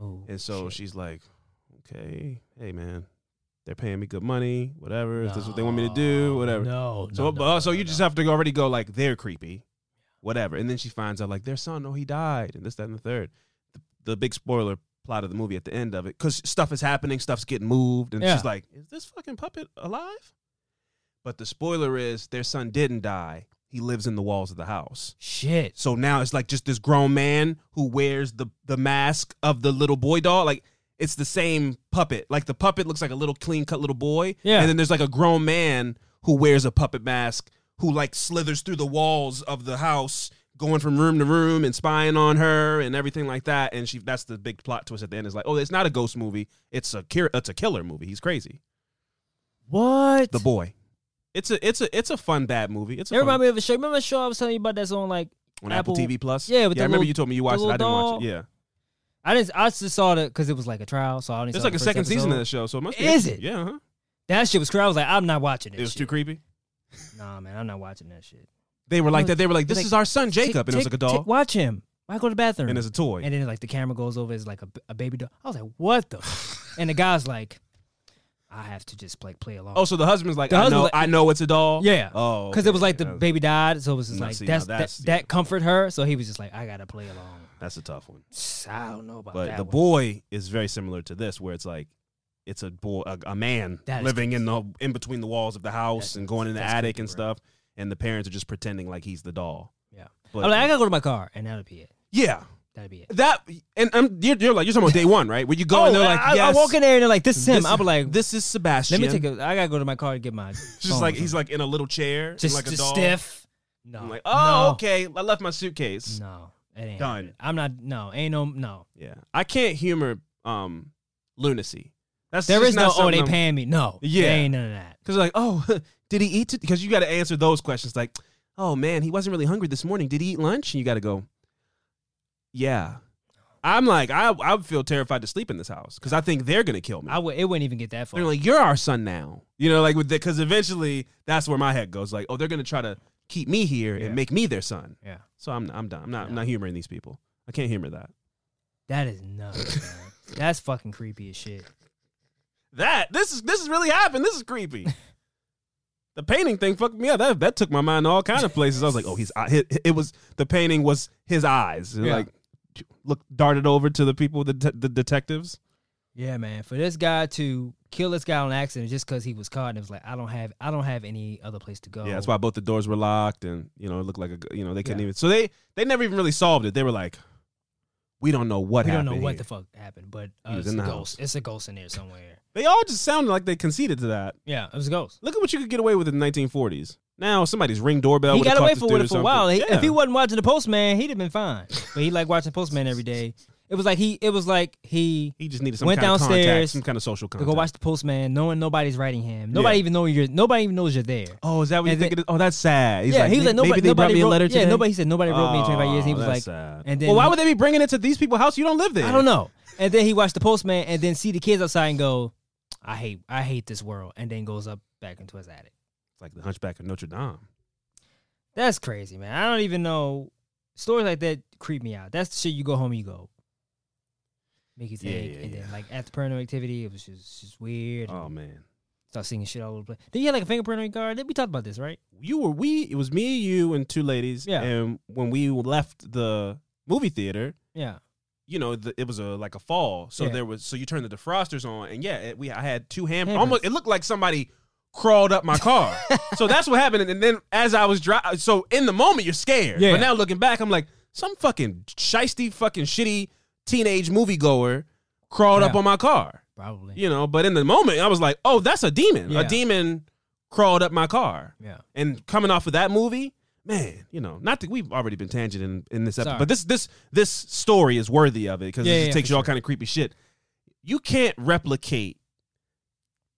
Oh. And so shit. she's like, okay, hey man, they're paying me good money, whatever. If this is what they want me to do, whatever. No. So, no, but no, also you no. just have to already go like they're creepy, whatever. And then she finds out like their son, oh he died, and this, that, and the third. The, the big spoiler plot of the movie at the end of it, because stuff is happening, stuff's getting moved, and Yeah. she's like, is this fucking puppet alive? But the spoiler is their son didn't die. He lives in the walls of the house. Shit. So now it's like just this grown man who wears the the mask of the little boy doll. Like it's the same puppet. Like the puppet looks like a little clean cut little boy. Yeah. And then there's like a grown man who wears a puppet mask who like slithers through the walls of the house, going from room to room and spying on her and everything like that. And she that's the big plot twist at the end is like, oh, it's not a ghost movie. It's a it's a killer movie. He's crazy. What? The boy. It's a it's a it's a fun bad movie. It's a It fun, reminded me of a show. Remember a show I was telling you about that's on like on Apple, TV Plus. Yeah, with yeah. I the remember little- you told me you watched it. I didn't little watch it. Yeah. I didn't I just saw it because it was like a trial, so I only It's saw like the a first second season of episode. the show, so it must be. Is it? Yeah, huh? That shit was crazy. I was like, I'm not watching it. It was too creepy. Nah, man, I'm not watching that shit. They were like that. They were like, "This is our son Jacob," and it was like a doll, tick, watch him. Why go to the bathroom? and it's a toy. And then like the camera goes over as like a, a baby doll. I was like, what the? and the guy's like, I have to just like play along. oh, so the husband's like, The "I husband's know, like- I know it's a doll." yeah. Oh, Because it was okay. like the That's- baby died, so it was just No, like see, now that's, that's- that, that comfort her. So he was just like, I gotta play along. That's a tough one. I don't know about But that. the one. boy is very similar to this, where it's like, it's a boy, a, a man That is living in the in between the walls of the house That's- and going in the that's attic creepy, and bro. stuff, and the parents are just pretending like he's the doll. Yeah. But I'm like, I gotta go to my car, and that'll be it. yeah, That'd be it. That and um, you're, you're like you're talking about day one, right? Where you go and they're like, Oh, I, yes, I walk in there and they're like, "This is him." this- I'll be like, this is Sebastian. "Let me take a. I gotta go to my car to get my." Just like he's like in a little chair, just, like a just doll. stiff. No, I'm like, oh, no, okay. I left my suitcase. No, it ain't Done. happening. I'm not. No, ain't no. No, Yeah, I can't humor um lunacy. That's there just is no. Oh, they something I'm- paying me. No, Yeah. there ain't none of that. Because like, oh, did he eat? Because you got to answer those questions. Like, oh man, he wasn't really hungry this morning. Did he eat lunch? And you got to go, yeah. I'm like, I I would feel terrified to sleep in this house because I think they're gonna kill me. I would. It wouldn't even get that far. they're like, you're our son now. You know, like with because eventually that's where my head goes. Like, oh, they're gonna try to keep me here Yeah. and make me their son. yeah, So I'm I'm done. I'm not I'm not humoring these people. I can't humor that. that is nuts. man. That's fucking creepy as shit. That this is this is really happened. This is creepy. the painting thing fucked me up. That that took my mind to all kind of places. I was like, oh, he's it, it was the painting was his eyes. Yeah. Like look darted over to the people the de- the detectives. Yeah, man. For this guy to kill this guy on accident just because he was caught and it was like, I don't have, I don't have any other place to go. Yeah, that's why both the doors were locked and you know it looked like a you know they couldn't Yeah. even so they they never even really solved it. They were like, we don't know what we don't know what here. the fuck happened, but uh, it's a the ghost. It's a ghost in there somewhere. They all just sounded like they conceded to that. Yeah, it was a ghost. Look at what you could get away with in the 1940s. Now somebody's ring doorbell. he got away caught this for with it for a while. He- Yeah. If he wasn't watching the Postman, he'd have been fine. But he like watching Postman every day. It was like he. It was like he He just needed some Went kind of contact, some kind of social contact. to go watch the Postman, knowing nobody's writing him. Nobody Yeah. even know you're. Nobody even knows you're there. Oh, is that what you think then- it is? Oh, that's sad. He's yeah, like, he was like maybe nobody. brought nobody me a wrote, letter Yeah, today. nobody said nobody wrote me in 25 years. And he Oh, was like, sad. and then well, why he- would they be bringing it to these people's house? You don't live there. I don't know. And then he watched the Postman, and then see the kids outside and go, I hate, I hate this world, and then goes up back into his attic. It's like the Hunchback of Notre Dame. That's crazy, man. I don't even know stories like that creep me out. That's the shit you go home and you go. Make you Yeah, think, yeah, and yeah. then like after paranormal activity, it was just just weird. Oh man, Start seeing shit all over the place. Then you had like a fingerprint on your car. Did we talked about this, right? you were we. It was me, you, and two ladies. Yeah. And when we left the movie theater, Yeah. you know, the, it was a like a fall. So Yeah. there was so you turned the defrosters on, and yeah, it, we I had two. Handprints. Almost, it looked like somebody crawled up my car. so that's what happened. And then as I was driving, so in the moment you're scared, Yeah. but now looking back, I'm like some fucking shisty, fucking shitty teenage moviegoer crawled up on my car. Probably. You know, but in the moment I was like, oh, that's a demon. Yeah. A demon crawled up my car. Yeah. And coming off of that movie, man, you know, not that we've already been tangent in, in this episode, Sorry. but this this this story is worthy of it because Yeah, it just yeah, takes you all kind of creepy shit. You can't replicate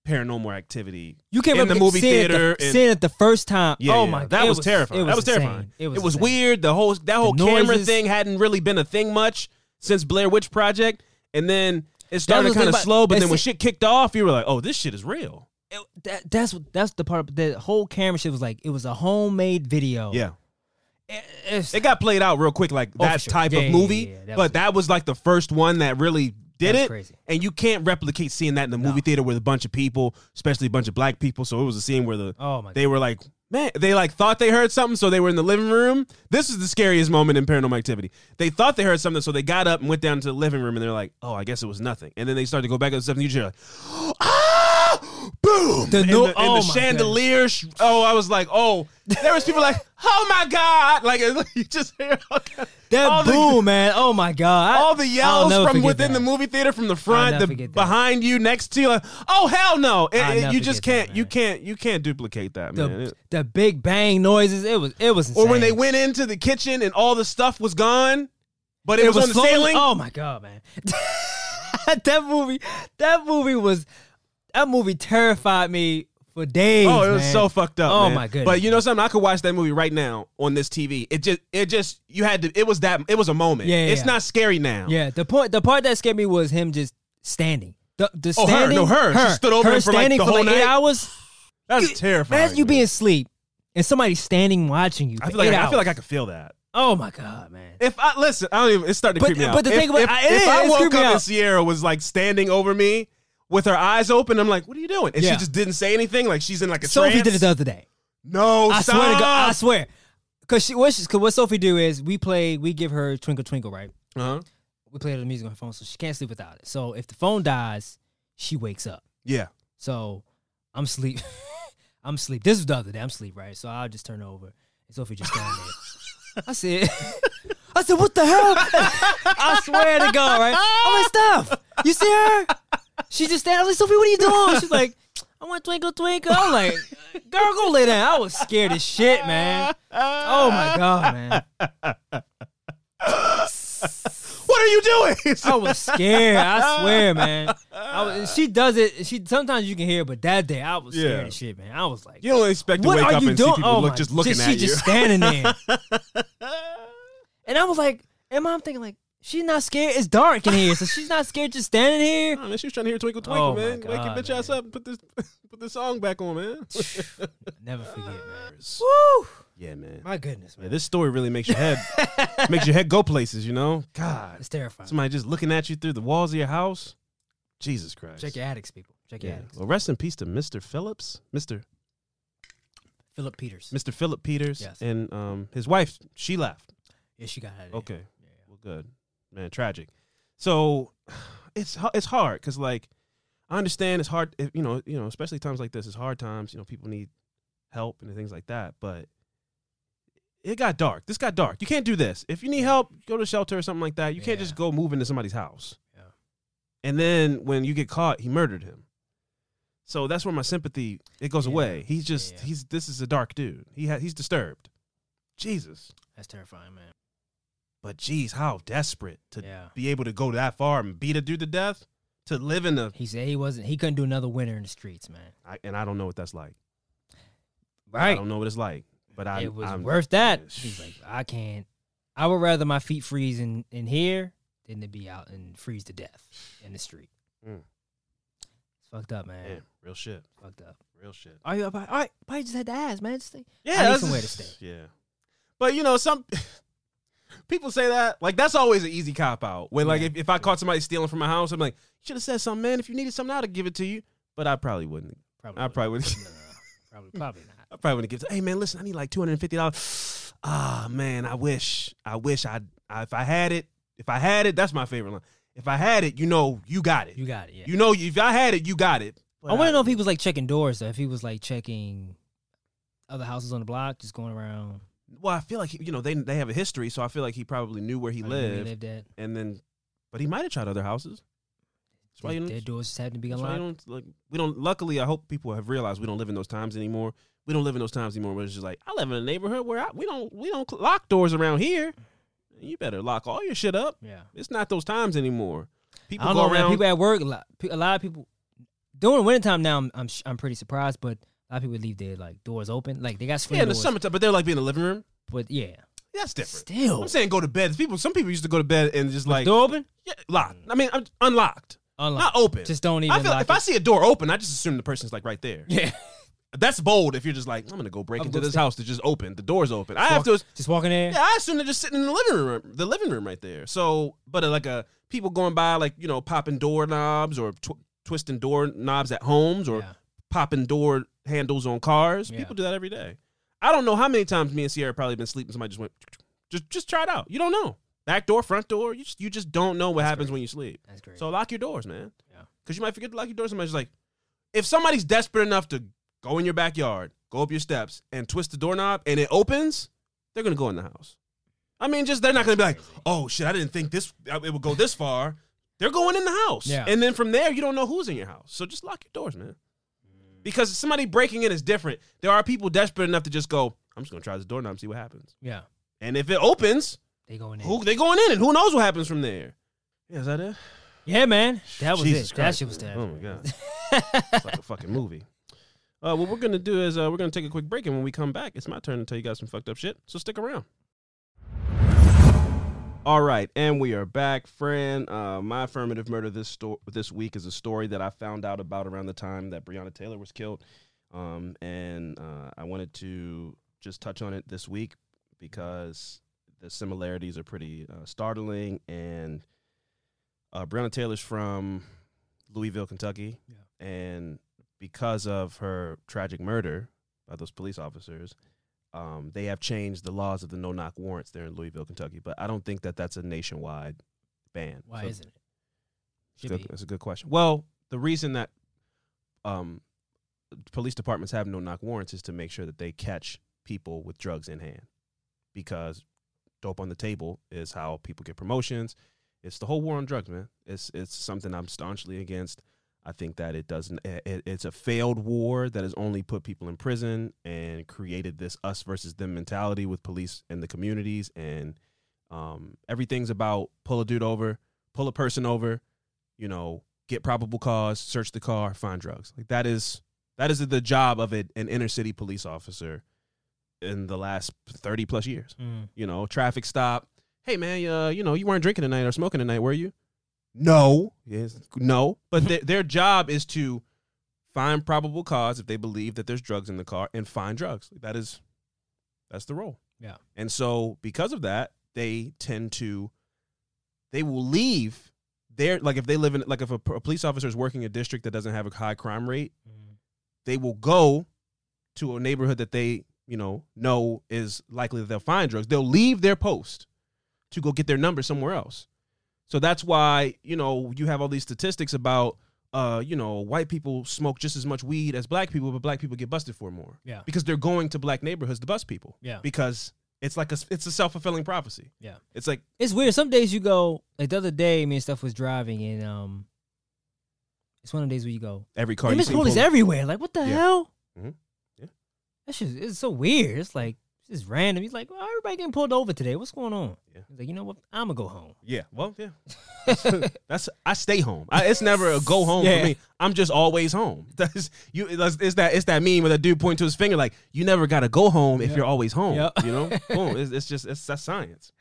paranormal activity. You can't in the movie seeing it the- theater. and- seeing it the first time. yeah, oh yeah, my! that it was, terrifying. It that was insane. terrifying. It was, insane. weird. The whole that whole camera thing hadn't really been a thing much since Blair Witch Project, and then it started kind of slow. But then when shit kicked off, you were like, "Oh, this shit is real." It- that, that's what that's the part. The whole camera shit was like it was a homemade video. Yeah. It, it's- It got played out real quick, like Oh, that sure. type Yeah, of yeah, movie. yeah, yeah. That but was- that was like the first one that really did That was it. crazy. And you can't replicate seeing that in the movie theater with a bunch of people, especially a bunch of black people. So it was a scene where the oh my! they were like, man, they like thought they heard something, so they were in the living room. This is the scariest moment in paranormal activity. They thought they heard something, so they got up and went down to the living room, and they're like, oh, I guess it was nothing. And then they started to go back up and stuff, and you just like, ah, boom, The and no- the, and oh the chandelier. sh- Oh, I was like, oh, there was people like, oh my god, like you just hear all that all the- boom, man! Oh my god! All the yells from within that. the movie theater, from the front, the that. behind you, next to you, like, oh hell no! It- it- you just can't, you can't, you can't duplicate that, man. The, It- the big bang noises. It was it was insane. or when they went into the kitchen and all the stuff was gone, but it, was, on the slowly- ceiling. Oh my god, man! that movie, that movie was that movie terrified me for days. Oh, it was man. so fucked up. Oh, man. my goodness, But you know something? I could watch that movie right now on this TV. It just, it just, you had to. It was that. It was a moment. Yeah, yeah, it's yeah. not scary now. Yeah, the point the part that scared me was him just standing. The, the Oh, her. standing, No, her. She stood over her him for, like, standing the for whole like eight night. hours. that's terrifying. Imagine you man. being asleep and somebody standing watching you. I feel like I, hours. feel like I could feel that. Oh my god, man! If I listen, I don't even. It's starting to But- creep me out. but the if, thing about- if, I- if it I woke up me and. Sierra was like standing over me with her eyes open, I'm like, "What are you doing?" And Yeah. she just didn't say anything. Like she's in like a Sophie trance. did it the other day. No, I swear to God, I swear. Cause she, what, she, cause what Sophie do is we play, we give her Twinkle Twinkle, right? Uh-huh. We play the music on her phone, so she can't sleep without it. So if the phone dies, she wakes up. Yeah. So I'm sleep. I'm sleep. This was the other day. I'm sleep, right? So I'll just turn over. And Sophie just stand there. I said, I said, "What the hell?" I swear to God, right? I'm like, "Steph, you see her? She just standing. I was like, Sophie, what are you doing?" She's like, "I want twinkle twinkle." I'm like, "Girl, go lay down." I was scared as shit, man. Oh my God, man. What are you doing? I was scared. I swear, man. I was, she does it. She sometimes you can hear, it, but that day I was scared Yeah. as shit, man. I was like, you don't expect to wake up and doing? see people oh look my- just looking just, at she you. just standing there. and I was like, and I'm thinking like, she's not scared. It's dark in here, so she's not scared just standing here. Oh, man, she was trying to hear Twinkle Twinkle, Oh, my man. Wake your God, bitch ass up and put this put this song back on, man. Never forget, man. Woo! yeah, man. My goodness, Yeah, man. this story really makes your head makes your head go places, you know? God. It's terrifying. Somebody just looking at you through the walls of your house. Jesus Christ. Check your attics, people. Check your Yeah. attics. Well, rest in peace to Mr. Phillips, Mr. Philip Peters. Mr. Philip Peters, Yes. and um his wife. She left. Yeah, she got out of there. Okay. Well, good, man. Tragic. So it's it's hard because like I understand it's hard. If, you know, you know, especially times like this, it's hard times. You know, people need help and things like that. But it got dark. This got dark. You can't do this. If you need help, go to shelter or something like that. You can't just go move into somebody's house. Yeah. And then when you get caught, he murdered him. So that's where my sympathy it goes Yeah. away. He's just Yeah. he's this is a dark dude. He ha- he's disturbed. Jesus. That's terrifying, man. But geez, how desperate to Yeah. be able to go that far and beat a dude to death, to live in the He said he wasn't. He couldn't do another winter in the streets, man. I, and I don't know what that's like. Right. I don't know what it's like. But I it was I'm, worth that. He's like, I can't. I would rather my feet freeze in, in here than to be out and freeze to death in the street. Mm. It's fucked up, man. man, real shit, Fucked up. real shit. Are you? All right, probably just had to ask, man. Just stay. Yeah, I need that's somewhere to stay. Yeah, but you know some people say that like that's always an easy cop out. When like Yeah. if, if I caught somebody stealing from my house, I'm like, you should have said something, man. If you needed something, I'd give it to you. But I probably wouldn't. Probably. I probably would. No, no, no. Probably. Probably not. I probably wouldn't give. It. Hey man, listen, I need like two hundred and fifty dollars. Ah man, I wish, I wish I, I, if I had it, if I had it, that's my favorite line. If I had it, you know, you got it. You got it. Yeah. You know, if I had it, you got it. I want to know if he was like checking doors. Though. If he was like checking other houses on the block, just going around. Well, I feel like he, you know they they have a history, so I feel like he probably knew where he probably where lived, He lived at. and then, but he might have tried other houses. That's why you Their, don't. their doors just happened to be That's why you unlocked. don't like. We don't. Luckily, I hope people have realized we don't live in those times anymore. We don't live in those times anymore. Where it's just like I live in a neighborhood where I, we don't we don't lock doors around here. You better lock all your shit up. Yeah. It's not those times anymore. People I don't go know, man. around. People at work, a lot, a lot of people during wintertime now. I'm I'm, sh- I'm pretty surprised, but a lot of people leave their like doors open, like they got screen yeah, in the doors. summertime, but they're like being in the living room. But yeah, That's different. still I'm saying go to bed. People, some people used to go to bed and just like door open, yeah, locked. I mean, un- unlocked, unlocked. not open. Just don't even. I feel lock if I it. see a door open, I just assume the person's like right there. yeah, That's bold. If you're just like, I'm gonna go break I'm into gonna this stay- house to just open the door's open. I have to. just walking there. Yeah, I assume they're just sitting in the living room, the living room right there. So, but uh, like a people going by, like you know, popping door knobs or tw- twisting door knobs at homes or Yeah. popping door handles on cars. Yeah. People do that every day. I don't know how many times me and Sierra probably been sleeping. Somebody just went, just just try it out. You don't know. Back door, front door. You just, you just don't know what happens when you sleep. That's great. So lock your doors, man. Yeah. Because you might forget to lock your doors. Somebody's like, if somebody's desperate enough to go in your backyard, go up your steps, and twist the doorknob, and it opens, they're gonna go in the house. I mean, just they're not gonna be like, oh shit, I didn't think this uh, it would go this far. They're going in the house, Yeah. and then from there, you don't know who's in your house. So just lock your doors, man. Because somebody breaking in is different. There are people desperate enough to just go, I'm just gonna try this doorknob and see what happens. yeah, And if it opens, they going in. who they going in, and who knows what happens from there. Yeah, is that it? Yeah, man, that was Jesus it. That shit was terrible. Oh my god, it's like a fucking movie. Uh, what we're gonna do is uh, we're gonna take a quick break, and when we come back, it's my turn to tell you guys some fucked up shit. So stick around. All right, and we are back, friend. Uh, my affirmative murder this sto- this week is a story that I found out about around the time that Breonna Taylor was killed, um, and uh, I wanted to just touch on it this week because the similarities are pretty uh, startling. And uh, Breonna Taylor's from Louisville, Kentucky, and because of her tragic murder by those police officers, um, they have changed the laws of the no knock warrants there in Louisville, Kentucky. But I don't think that that's a nationwide ban. Why So isn't it? it's Should be. That's a good question. Well, the reason that um, police departments have no knock warrants is to make sure that they catch people with drugs in hand, because dope on the table is how people get promotions. It's the whole war on drugs, man. It's it's something I'm staunchly against. I think that it doesn't. It, it's a failed war that has only put people in prison and created this us versus them mentality with police and the communities. And um, everything's about pull a dude over, pull a person over, you know, get probable cause, search the car, find drugs. Like that is that is the job of it, an inner city police officer in the last thirty plus years. Mm. You know, traffic stop. Hey man, uh, you know, you weren't drinking tonight or smoking tonight, were you? No. Yes. No. But their their job is to find probable cause if they believe that there's drugs in the car and find drugs. That is that's the role. Yeah. And so because of that, they tend to they will leave their like if they live in like if a, a police officer is working a district that doesn't have a high crime rate, Mm. they will go to a neighborhood that they you know know is likely that they'll find drugs. They'll leave their post to go get their number somewhere else. So that's why you know you have all these statistics about uh you know white people smoke just as much weed as black people, but black people get busted for more. Yeah. because they're going to black neighborhoods to bust people. Yeah. because it's like a it's a self fulfilling prophecy. Yeah. It's like It's weird. Some days you go like the other day, me and stuff was driving and um, it's one of the days where you go, every car Damn, there's police everywhere. Like what the Yeah. hell? Mhm. Yeah. That shit is so weird. It's like it's random. He's like, well, everybody getting pulled over today. What's going on? Yeah. He's like, you know what? I'm gonna go home. Yeah, well, yeah. That's, I stay home. I, it's never a go home Yeah. for me. I'm just always home. That's you. That's, it's that. It's that meme where the dude point to his finger like you never got to go home if Yeah. you're always home. Yeah. You know, boom. It's, it's just it's that's science.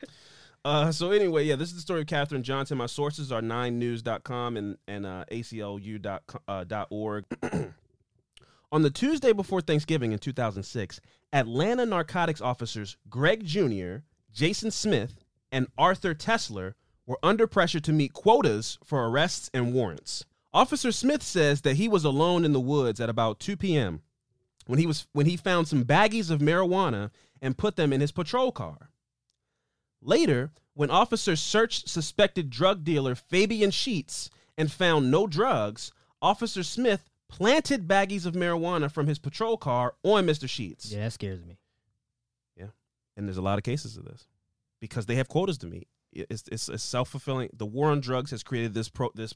Uh, so anyway, yeah, this is the story of Kathryn Johnston. My sources are 9news.com and and uh, aclu dot co- uh, dot org. On the Tuesday before Thanksgiving in 2006, Atlanta narcotics officers Gregg Junnier, Jason Smith, and Arthur Tesler were under pressure to meet quotas for arrests and warrants. Officer Smith says that he was alone in the woods at about 2 p.m. when he was when he found some baggies of marijuana and put them in his patrol car. Later, when officers searched suspected drug dealer Fabian Sheats and found no drugs, Officer Smith planted baggies of marijuana from his patrol car on Mr. Sheats. Yeah, that scares me. Yeah. And there's a lot of cases of this because they have quotas to meet. It's it's, it's self fulfilling. The war on drugs has created this pro this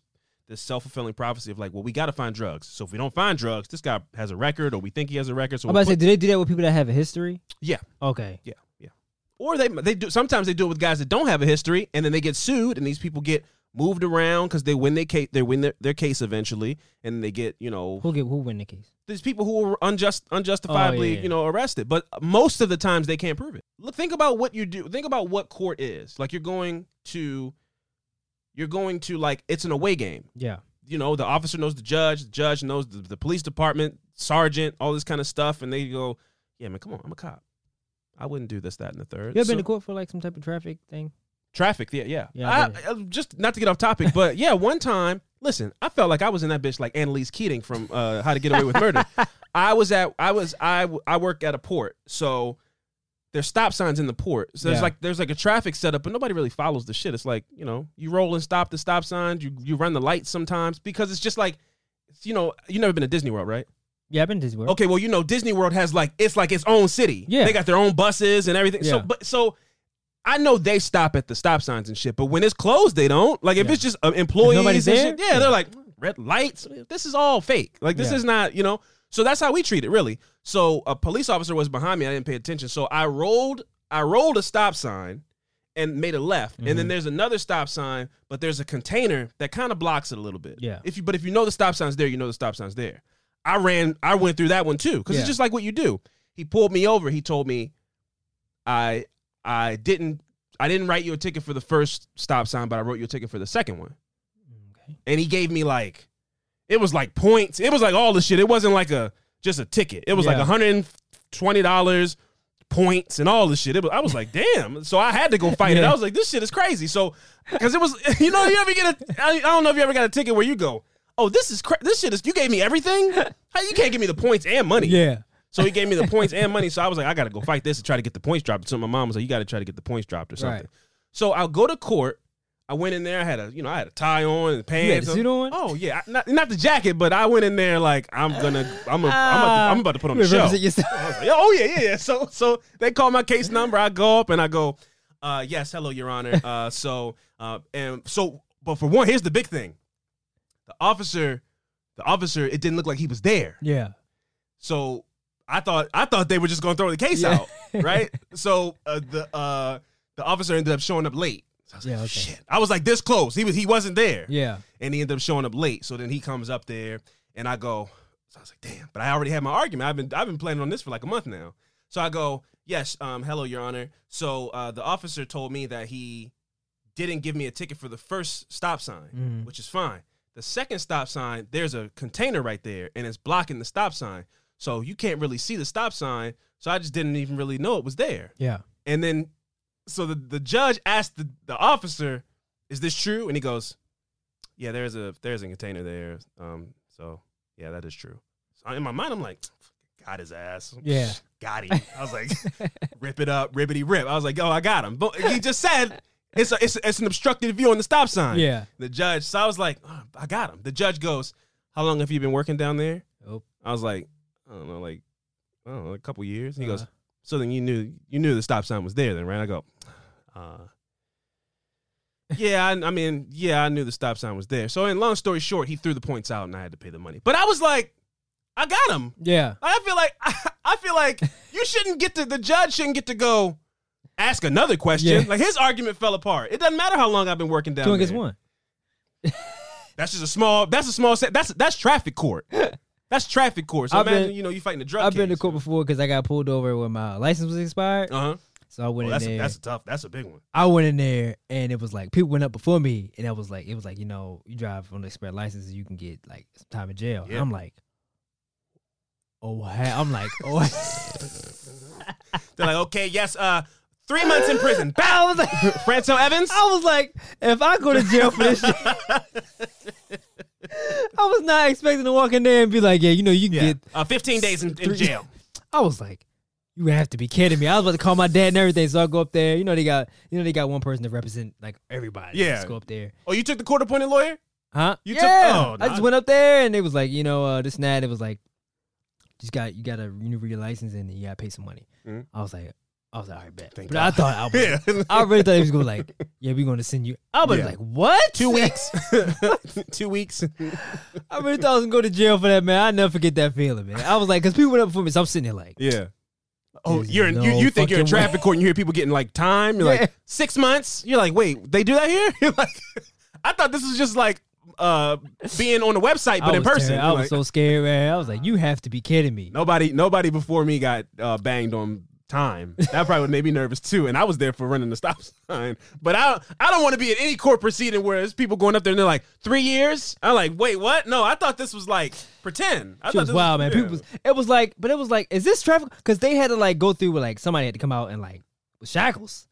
this self fulfilling prophecy of like, well, we got to find drugs. So if we don't find drugs, this guy has a record, or we think he has a record. So I'm we'll about to say, do they do that with people that have a history? yeah, Okay. yeah, yeah. Or they they do sometimes they do it with guys that don't have a history, and then they get sued, and these people get moved around because they win their case. They win their, their case eventually, and they get you know Who get who win the case? There's people who were unjust unjustifiably Oh, yeah, yeah. you know arrested but most of the times they can't prove it look think about what you do think about what court is like you're going to you're going to like it's an away game Yeah. you know the officer knows the judge the judge knows the, the police department sergeant all this kind of stuff and they go yeah man come on i'm a cop i wouldn't do this that and the third You ever been So- to court for like some type of traffic thing? Traffic, yeah, yeah. Yeah, I, I just not to get off topic, but yeah, one time, listen, I felt like I was in that bitch like Annalise Keating from uh, How to Get Away with Murder. I was at, I was, I, I work at a port, so there's stop signs in the port. So there's Yeah. like, there's like a traffic setup, but nobody really follows the shit. It's like, you know, you roll and stop the stop signs, you you run the lights sometimes because it's just like, it's, you know, you never been to Disney World, right? Yeah, I've been to Disney World. Okay, well, you know, Disney World has like it's like its own city. Yeah. they got their own buses and everything. So, Yeah. but so I know they stop at the stop signs and shit, but when it's closed, they don't. Like if Yeah. it's just uh, employees, and shit, yeah, Yeah. they're like red lights. This is all fake. Like this Yeah. is not, you know. So that's how we treat it, really. So a police officer was behind me. I didn't pay attention, so I rolled. I rolled a stop sign and made a left, and then Mhm. there's another stop sign, but there's a container that kind of blocks it a little bit. Yeah. If you, but if you know the stop sign's there, you know the stop sign's there. I ran, I went through that one too, because it's just like what you do. He pulled me over. He told me, I, I didn't, I didn't write you a ticket for the first stop sign, but I wrote you a ticket for the second one. Okay. And he gave me like, it was like points. It was like all the shit. It wasn't like a just a ticket. It was like Yeah. like hundred and twenty dollars points and all the shit. It was, I was like, damn. So I had to go fight it. I was like, this shit is crazy. So because it was, you know, you ever get a, I, I don't know if you ever got a ticket where you go, oh, this is cra- this shit is. You gave me everything. How you can't give me the points and money? Yeah. So he gave me the points and money. So I was like, I got to go fight this and try to get the points dropped. So my mom was like, you got to try to get the points dropped or something. Right. So I'll go to court. I went in there. I had a, you know, I had a tie on and pants. suit on? Oh yeah, I- not, not the jacket, but I went in there like I'm gonna, I'm, a, I'm, about, to. I'm about to put on the show. Like, oh yeah, yeah, yeah. So, so they call my case number. I go up and I go, Uh, yes, hello, Your Honor. Uh, so, uh, and so, but for one, here's the big thing: the officer, the officer, it didn't look like he was there. Yeah. So I thought, I thought they were just going to throw the case Yeah. out, right? so uh, the uh, the officer ended up showing up late. So I was Yeah, like, okay. shit. I was like this close. He was, he wasn't there, Yeah. and he ended up showing up late. So then he comes up there, and I go, so I was like, damn. But I already had my argument. I've been, I've been planning on this for like a month now. So I go, yes, um, hello, Your Honor. So uh, the officer told me that he didn't give me a ticket for the first stop sign, Mhm. which is fine. The second stop sign, there's a container right there, and it's blocking the stop sign. So you can't really see the stop sign. So I just didn't even really know it was there. Yeah. And then, so the, the judge asked the, the officer, "Is this true?" And he goes, "Yeah, there's a there's a container there. Um, so yeah, that is true." So in my mind, I'm like, "Got his ass." Yeah. got him. I was like, "Rip it up, ribbity rip." I was like, "Oh, I got him." But he just said it's a, it's it's an obstructed view on the stop sign. Yeah. The judge. So I was like, oh, "I got him." The judge goes, "How long have you been working down there?" Oh. I was like, "I don't know, like I don't know, a couple years." He goes, Uh-huh. so then you knew you knew the stop sign was there then, right? I go, uh, yeah, I, I mean, yeah, I knew the stop sign was there. So, in long story short, he threw the points out, and I had to pay the money. But I was like, I got him. Yeah. I feel like I feel like you shouldn't get to the judge shouldn't get to go ask another question. Yeah. Like his argument fell apart. It doesn't matter how long I've been working down Two against one. That's just a small. That's a small set. That's that's traffic court. That's traffic court. So I've imagine been- you know you fighting a drug. I've been to court before because I got pulled over when my license was expired. Uh huh. So I went that's in a, there. that's a tough. That's a big one. I went in there and it was like people went up before me and it was like it was like you know you drive on the expired license you can get like some time in jail. Yeah. I'm like, oh, ha- I'm like, oh, They're like, okay, yes, uh, three months in prison. I Bow. was like, Franco Evans. I was like, if I go to jail for this shit, I was not expecting to walk in there and be like, yeah, you know, you can Yeah. get. Uh, 15 days in, in jail. I was like, you have to be kidding me. I was about to call my dad and everything, so I go up there. You know, they got, you know, they got one person to represent like everybody. Yeah. just go up there. Oh, you took the court appointed lawyer? Huh? You took- yeah. oh, I just went up there and it was like, you know, uh, this and that. It was like, just got you got to renew your license and you got to pay some money. Mhm. I was like, I was like, all right, bet. Thank but God. I thought Yeah. I really thought he was going to like, yeah, we're going to send you. I was Yeah. like, what? Two weeks. Two weeks. I really thought I was going to go to jail for that, man. I never forget that feeling, man. I was like, because people went up before me, so I'm sitting there like, Yeah. Oh, you're in, you, you think you're in fucking way. traffic court and you hear people getting like time. You're Yeah. like six months. You're like, wait, they do that here? You're like, I thought this was just like uh being on the website, but in person. I was like, so scared, man. I was like, you have to be kidding me. nobody, nobody before me got uh, banged on time. That probably would make me nervous too. And I was there for running the stop sign. But I, I don't want to be at any court proceeding where there's people going up there and they're like three years. I'm like, wait, what? No, I thought this was like pretend. I She thought was this wild, man. yeah. People, was, it was like, but it was like, is this traffic? Because they had to like go through with like somebody had to come out and like with shackles.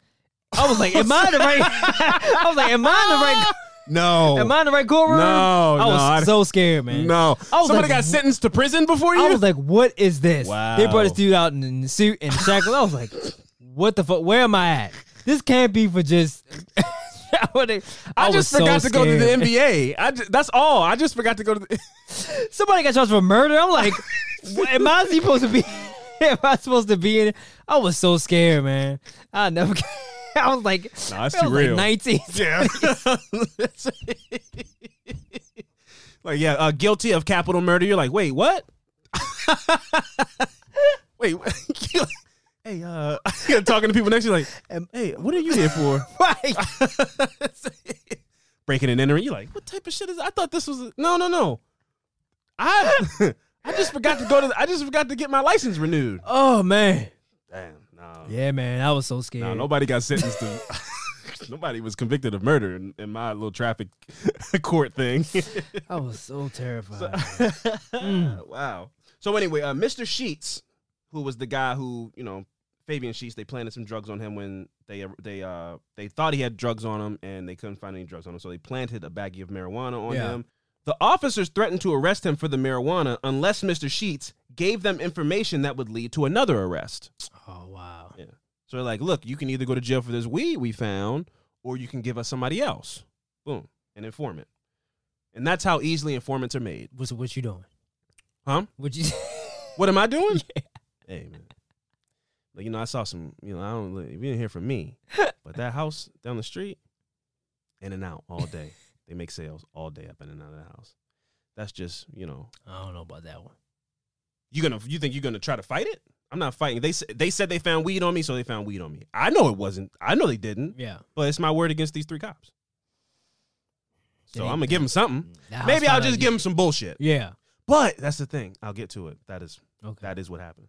I was like, am I the right? I was like, am I the right? no, Am I in the right courtroom? No, I no, was I- so scared, man. no. I was Somebody like, got sentenced to prison before you. I was like, what is this? Wow. They brought this dude out in, suit and shackles. I was like, what the fuck? Where am I at? This can't be for just. I, I, just so forgot to go to the. NBA. I ju- that's all. I just forgot to go to the. Somebody got charged for murder. I'm like, am I supposed to be? am I supposed to be in it? I was so scared, man. I never. I was like, Nah, it's I too was like real. 19. Yeah. like yeah, uh, guilty of capital murder. You're like, wait, what? wait, hey, uh, you're talking to people next to you, like, um, hey, what are you here for? right. Breaking and entering. You're like, what type of shit is? I thought this was a, no, no, no. I I just forgot to go to. I just forgot to get my license renewed. Oh man. Damn, no. Yeah, man. I was so scared. No, nobody got sentenced to. nobody was convicted of murder in, in my little traffic court thing. I was so terrified. Wow. So anyway, uh, Mr. Sheats, who was the guy who you know, Fabian Sheats, they planted some drugs on him when they they uh they thought he had drugs on him and they couldn't find any drugs on him, so they planted a baggie of marijuana on Yeah. him. The officers threatened to arrest him for the marijuana unless Mr. Sheats gave them information that would lead to another arrest. oh wow. So they're like, look, you can either go to jail for this weed we found, or you can give us somebody else. Boom. An informant. And that's how easily informants are made. What's what you doing? Huh? What you? What am I doing? Hey man. Like, you know, I saw some. You know, I don't. You didn't hear from me, but that house down the street, in and out all day. They make sales all day up in and out of that house. That's just you know. I don't know about that one. You gonna you think you're gonna try to fight it? I'm not fighting. They they said they found weed on me, so they found weed on me. I know it wasn't. I know they didn't, Yeah. but it's my word against these three cops. So I'm gonna give them something. Maybe I'll just give them some bullshit. Yeah. But that's the thing. I'll get to it. That is Okay. that is what happened.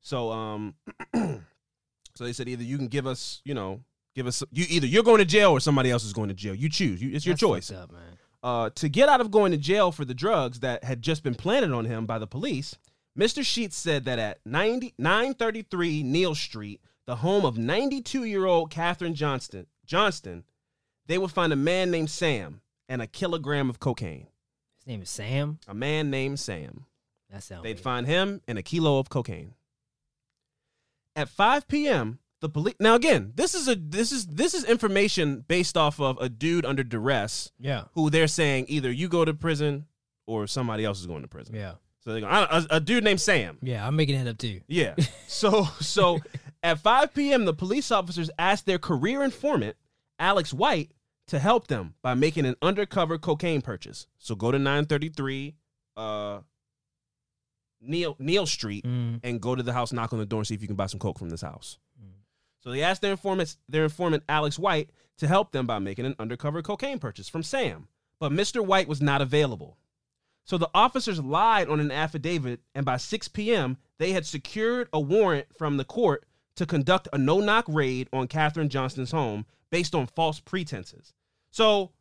So um, so they said either you can give us, you know, give us you either you're going to jail or somebody else is going to jail. You choose. You, it's your That's choice. Up, man. Uh, to get out of going to jail for the drugs that had just been planted on him by the police, Mr. Sheats said that at 90, 933 Neal Street, the home of 92 year old Kathryn Johnston, Johnston, they would find a man named Sam and a kilogram of cocaine. His name is Sam. A man named Sam. That sounds. They'd weird. find him and a kilo of cocaine. At 5 p.m., the police. Now again, this is a this is this is information based off of a dude under duress Yeah. who they're saying either you go to prison or somebody else is going to prison. Yeah. So they go a, a dude named Sam. Yeah. I'm making it up too. Yeah. So so at 5 p.m., the police officers asked their career informant Alex White to help them by making an undercover cocaine purchase. So go to 933 uh Neal Neal Street Mm. and go to the house, knock on the door, and see if you can buy some coke from this house. Mm. So they asked their informant, their informant Alex White, to help them by making an undercover cocaine purchase from Sam, but Mr. White was not available. So the officers lied on an affidavit, and by 6 p.m., they had secured a warrant from the court to conduct a no-knock raid on Kathryn Johnston's home based on false pretenses. So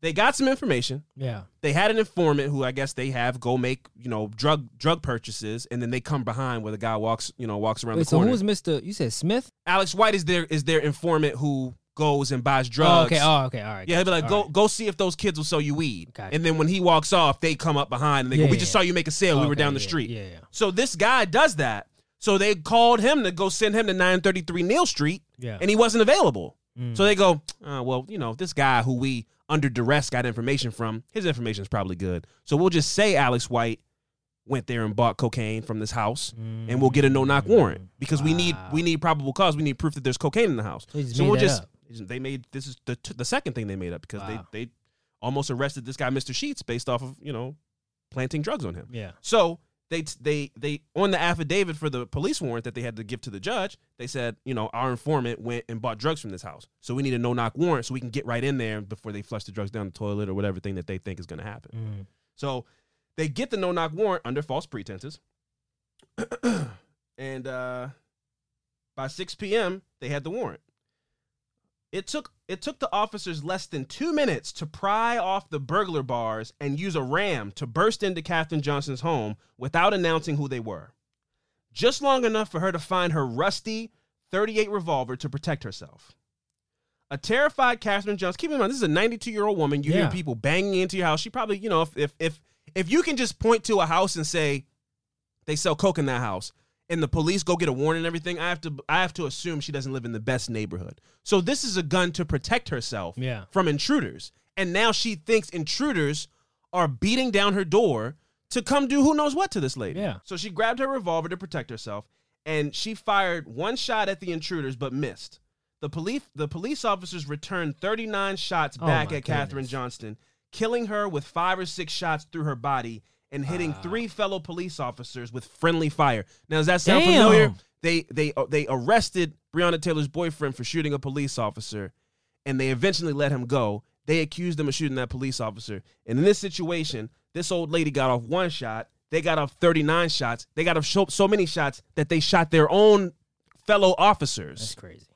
they got some information Yeah. they had an informant who I guess they have go make you know drug drug purchases, and then they come behind where the guy walks you know walks around Wait. the corner. So who's Mister? You said Smith? Alex White is their is their informant who goes and buys Oh, drugs. okay. Oh, okay. All right. yeah, he'll be like, All go right. go see if those kids will sell you weed. Gotcha. And then when he walks off, they come up behind and they Yeah, go, "We just saw you make a sale. we were Okay, down the yeah, street." Yeah. Yeah. So this guy does that. So they called him to go send him to 933 Neal Street, Yeah. and he wasn't available. Mm. So they go, oh, well, you know, this guy who we under duress got information from, his information is probably good. So we'll just say Alex White went there and bought cocaine from this house, and we'll get a no knock warrant because we need we need probable cause. We need proof that there's cocaine in the house. So they so we'll just up. they made this is the the second thing they made up because Wow. they they almost arrested this guy, Mr. Sheats, based off of you know planting drugs on him. Yeah. So they they they on the affidavit for the police warrant that they had to give to the judge, they said, you know, our informant went and bought drugs from this house. So we need a no knock warrant so we can get right in there before they flush the drugs down the toilet or whatever thing that they think is going to happen. Mm. So they get the no knock warrant under false pretenses. and uh by 6 p.m., they had the warrant. It took it took the officers less than two minutes to pry off the burglar bars and use a ram to burst into Kathryn Johnson's home without announcing who they were. Just long enough for her to find her rusty 38 revolver to protect herself. A terrified Kathryn Johnson. Keep in mind, this is a 92 year old woman. You Yeah. hear people banging into your house. She probably, you know, if if if if you can just point to a house and say they sell coke in that house, and the police go get a warrant and everything, I have to I have to assume she doesn't live in the best neighborhood. So this is a gun to protect herself Yeah. from intruders. And now she thinks intruders are beating down her door to come do who knows what to this lady. Yeah. So she grabbed her revolver to protect herself and she fired one shot at the intruders but missed. The police the police officers returned 39 shots Oh back my at Kathryn goodness. Johnston, killing her with 5 or 6 shots through her body and hitting Wow. three fellow police officers with friendly fire. Now does that sound Damn. familiar? They they uh, they arrested Breonna Taylor's boyfriend for shooting a police officer and they eventually let him go. They accused him of shooting that police officer. And in this situation, this old lady got off one shot. They got off 39 shots. They got off so, so many shots that they shot their own fellow officers. That's crazy.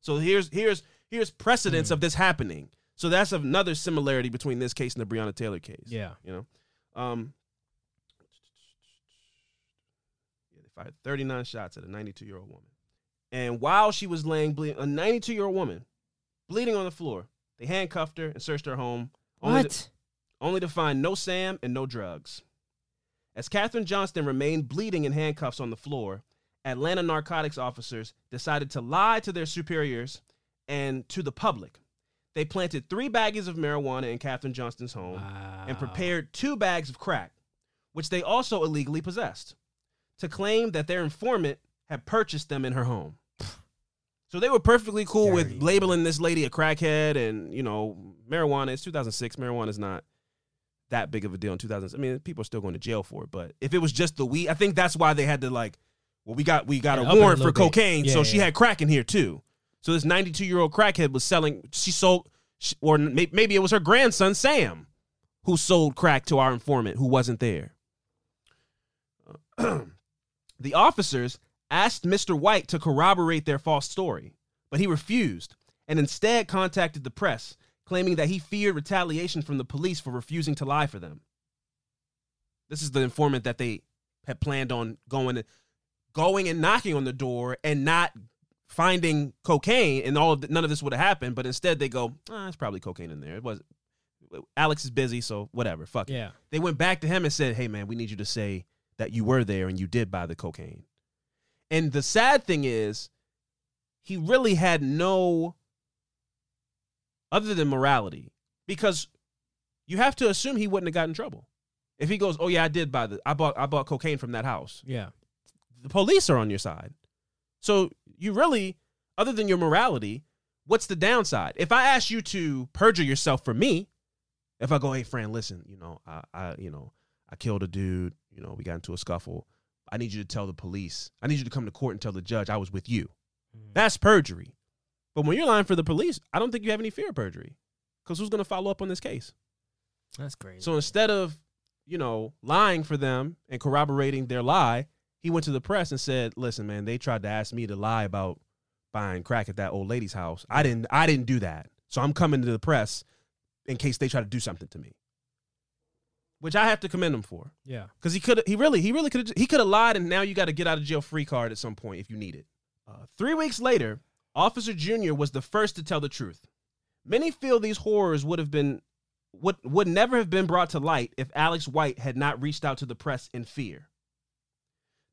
So here's here's here's precedence of this happening. So that's another similarity between this case and the Breonna Taylor case. Yeah. You know? Um yeah, they fired 39 shots at a 92 year old woman. And while she was laying bleeding, a 92 year old woman bleeding on the floor, they handcuffed her and searched her home. Only to- What? only to find no Sam and no drugs. As Kathryn Johnston remained bleeding in handcuffs on the floor, Atlanta narcotics officers decided to lie to their superiors and to the public. They planted three baggies of marijuana in Kathryn Johnston's home and prepared two bags of crack, which they also illegally possessed. To claim that their informant had purchased them in her home. So they were perfectly cool Dirty. with labeling this lady a crackhead and, you know, marijuana. It's 2006. Marijuana is not that big of a deal in 2000. I mean, people are still going to jail for it, but if it was just the weed, I think that's why they had to like, well, we got we got Yeah, a it a warrant for bit. cocaine, Yeah, so she had crack in here too. So this 92 year old crackhead was selling. She sold, she, or maybe it was her grandson Sam, who sold crack to our informant who wasn't there. the officers asked Mr. White to corroborate their false story, but he refused and instead contacted the press, claiming that he feared retaliation from the police for refusing to lie for them. This is the informant that they had planned on going going and knocking on the door and not finding cocaine and all of the, none of this would have happened but instead they go ah, it's probably cocaine in there it was alex is busy so whatever fuck it they went back to him and said, "Hey man, we need you to say that you were there and you did buy the cocaine." And the sad thing is, he really had no other than morality because you have to assume he wouldn't have gotten in trouble. If he goes, "Oh yeah, I did buy the I bought I bought cocaine from that house." Yeah. The police are on your side. So, you really other than your morality, what's the downside? If I ask you to perjure yourself for me, if I go, hey, friend, listen, you know, I, I, you know, I killed a dude. You know, we got into a scuffle. I need you to tell the police. I need you to come to court and tell the judge I was with you. Mm. That's perjury. But when you're lying for the police, I don't think you have any fear of perjury, because who's going to follow up on this case? That's crazy. So instead of, you know, lying for them and corroborating their lie, he went to the press and said, "Listen, man, they tried to ask me to lie about buying crack at that old lady's house. I didn't. I didn't do that. So I'm coming to the press in case they try to do something to me." Which I have to commend him for, yeah. because he could. He really. He really could. He could have lied, and now you got to get out of jail free card at some point if you need it. Uh, three weeks later, Officer Junnier was the first to tell the truth. Many feel these horrors would have been would would never have been brought to light if Alex White had not reached out to the press in fear.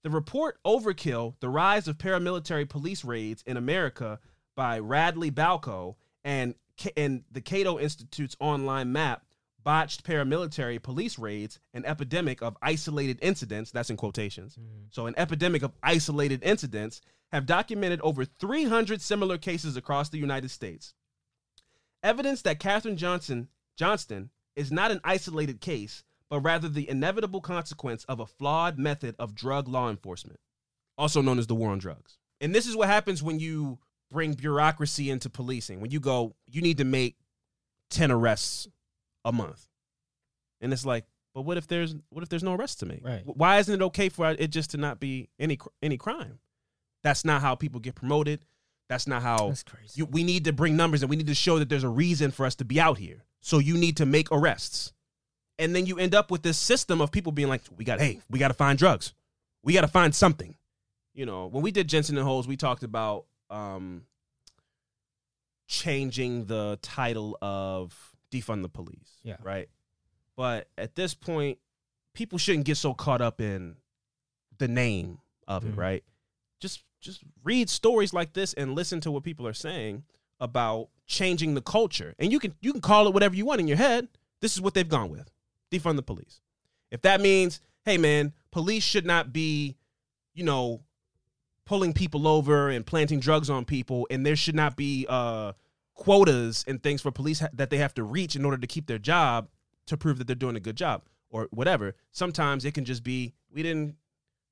The report Overkill, the rise of paramilitary police raids in America by Radley Balko and and the Cato Institute's online map botched paramilitary police raids, an epidemic of isolated incidents, that's in quotations. Mm. So an epidemic of isolated incidents have documented over 300 similar cases across the United States. Evidence that Kathryn Johnson Johnston is not an isolated case, but rather the inevitable consequence of a flawed method of drug law enforcement, also known as the war on drugs. And this is what happens when you bring bureaucracy into policing. When you go, you need to make 10 arrests a month. And it's like, but what if there's what if there's no arrests to make? Right. Why isn't it okay for it just to not be any any crime? That's not how people get promoted. That's not how That's crazy. you, we need to bring numbers and we need to show that there's a reason for us to be out here. So you need to make arrests. And then you end up with this system of people being like, we got, hey, we got to find drugs. We got to find something. You know, when we did Jensen and Holes, we talked about um, changing the title of defund the police. Yeah. Right. But at this point, people shouldn't get so caught up in the name of it, Mhm. right? Just just read stories like this and listen to what people are saying about changing the culture. And you can you can call it whatever you want in your head. This is what they've gone with. Defund the police. If that means, hey man, police should not be, you know, pulling people over and planting drugs on people and there should not be uh quotas and things for police ha- that they have to reach in order to keep their job to prove that they're doing a good job or whatever. Sometimes it can just be we didn't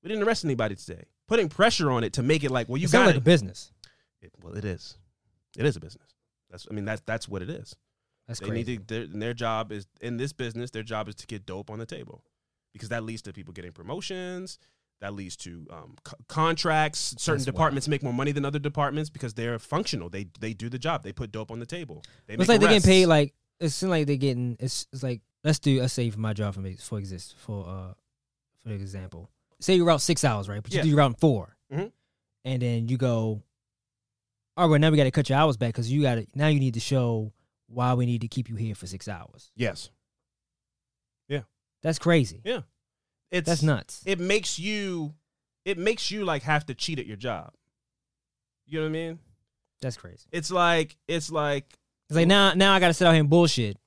we didn't arrest anybody today. Putting pressure on it to make it like, well, you it got like it. a business. It- Well, it is. It is a business. That's I mean that's that's what it is. That's they crazy. need to their, and their job is in this business. Their job is to get dope on the table because that leads to people getting promotions. That leads to um, co- contracts. Certain That's departments make more money than other departments because they're functional. They they do the job. They put dope on the table. They it's like they're getting paid like it seems like they're getting it's, it's like let's do let's say for my job for me for exist for uh for example say you're out six hours right but you Yeah. do your route in 4 Mhm. and then you go all right well now we got to cut your hours back because you got to now you need to show why we need to keep you here for six hours yes. Yeah that's crazy Yeah. It's that's nuts It makes you. It makes you like have to cheat at your job. You know what I mean? that's crazy It's like it's like it's like now now I got to sit out here and bullshit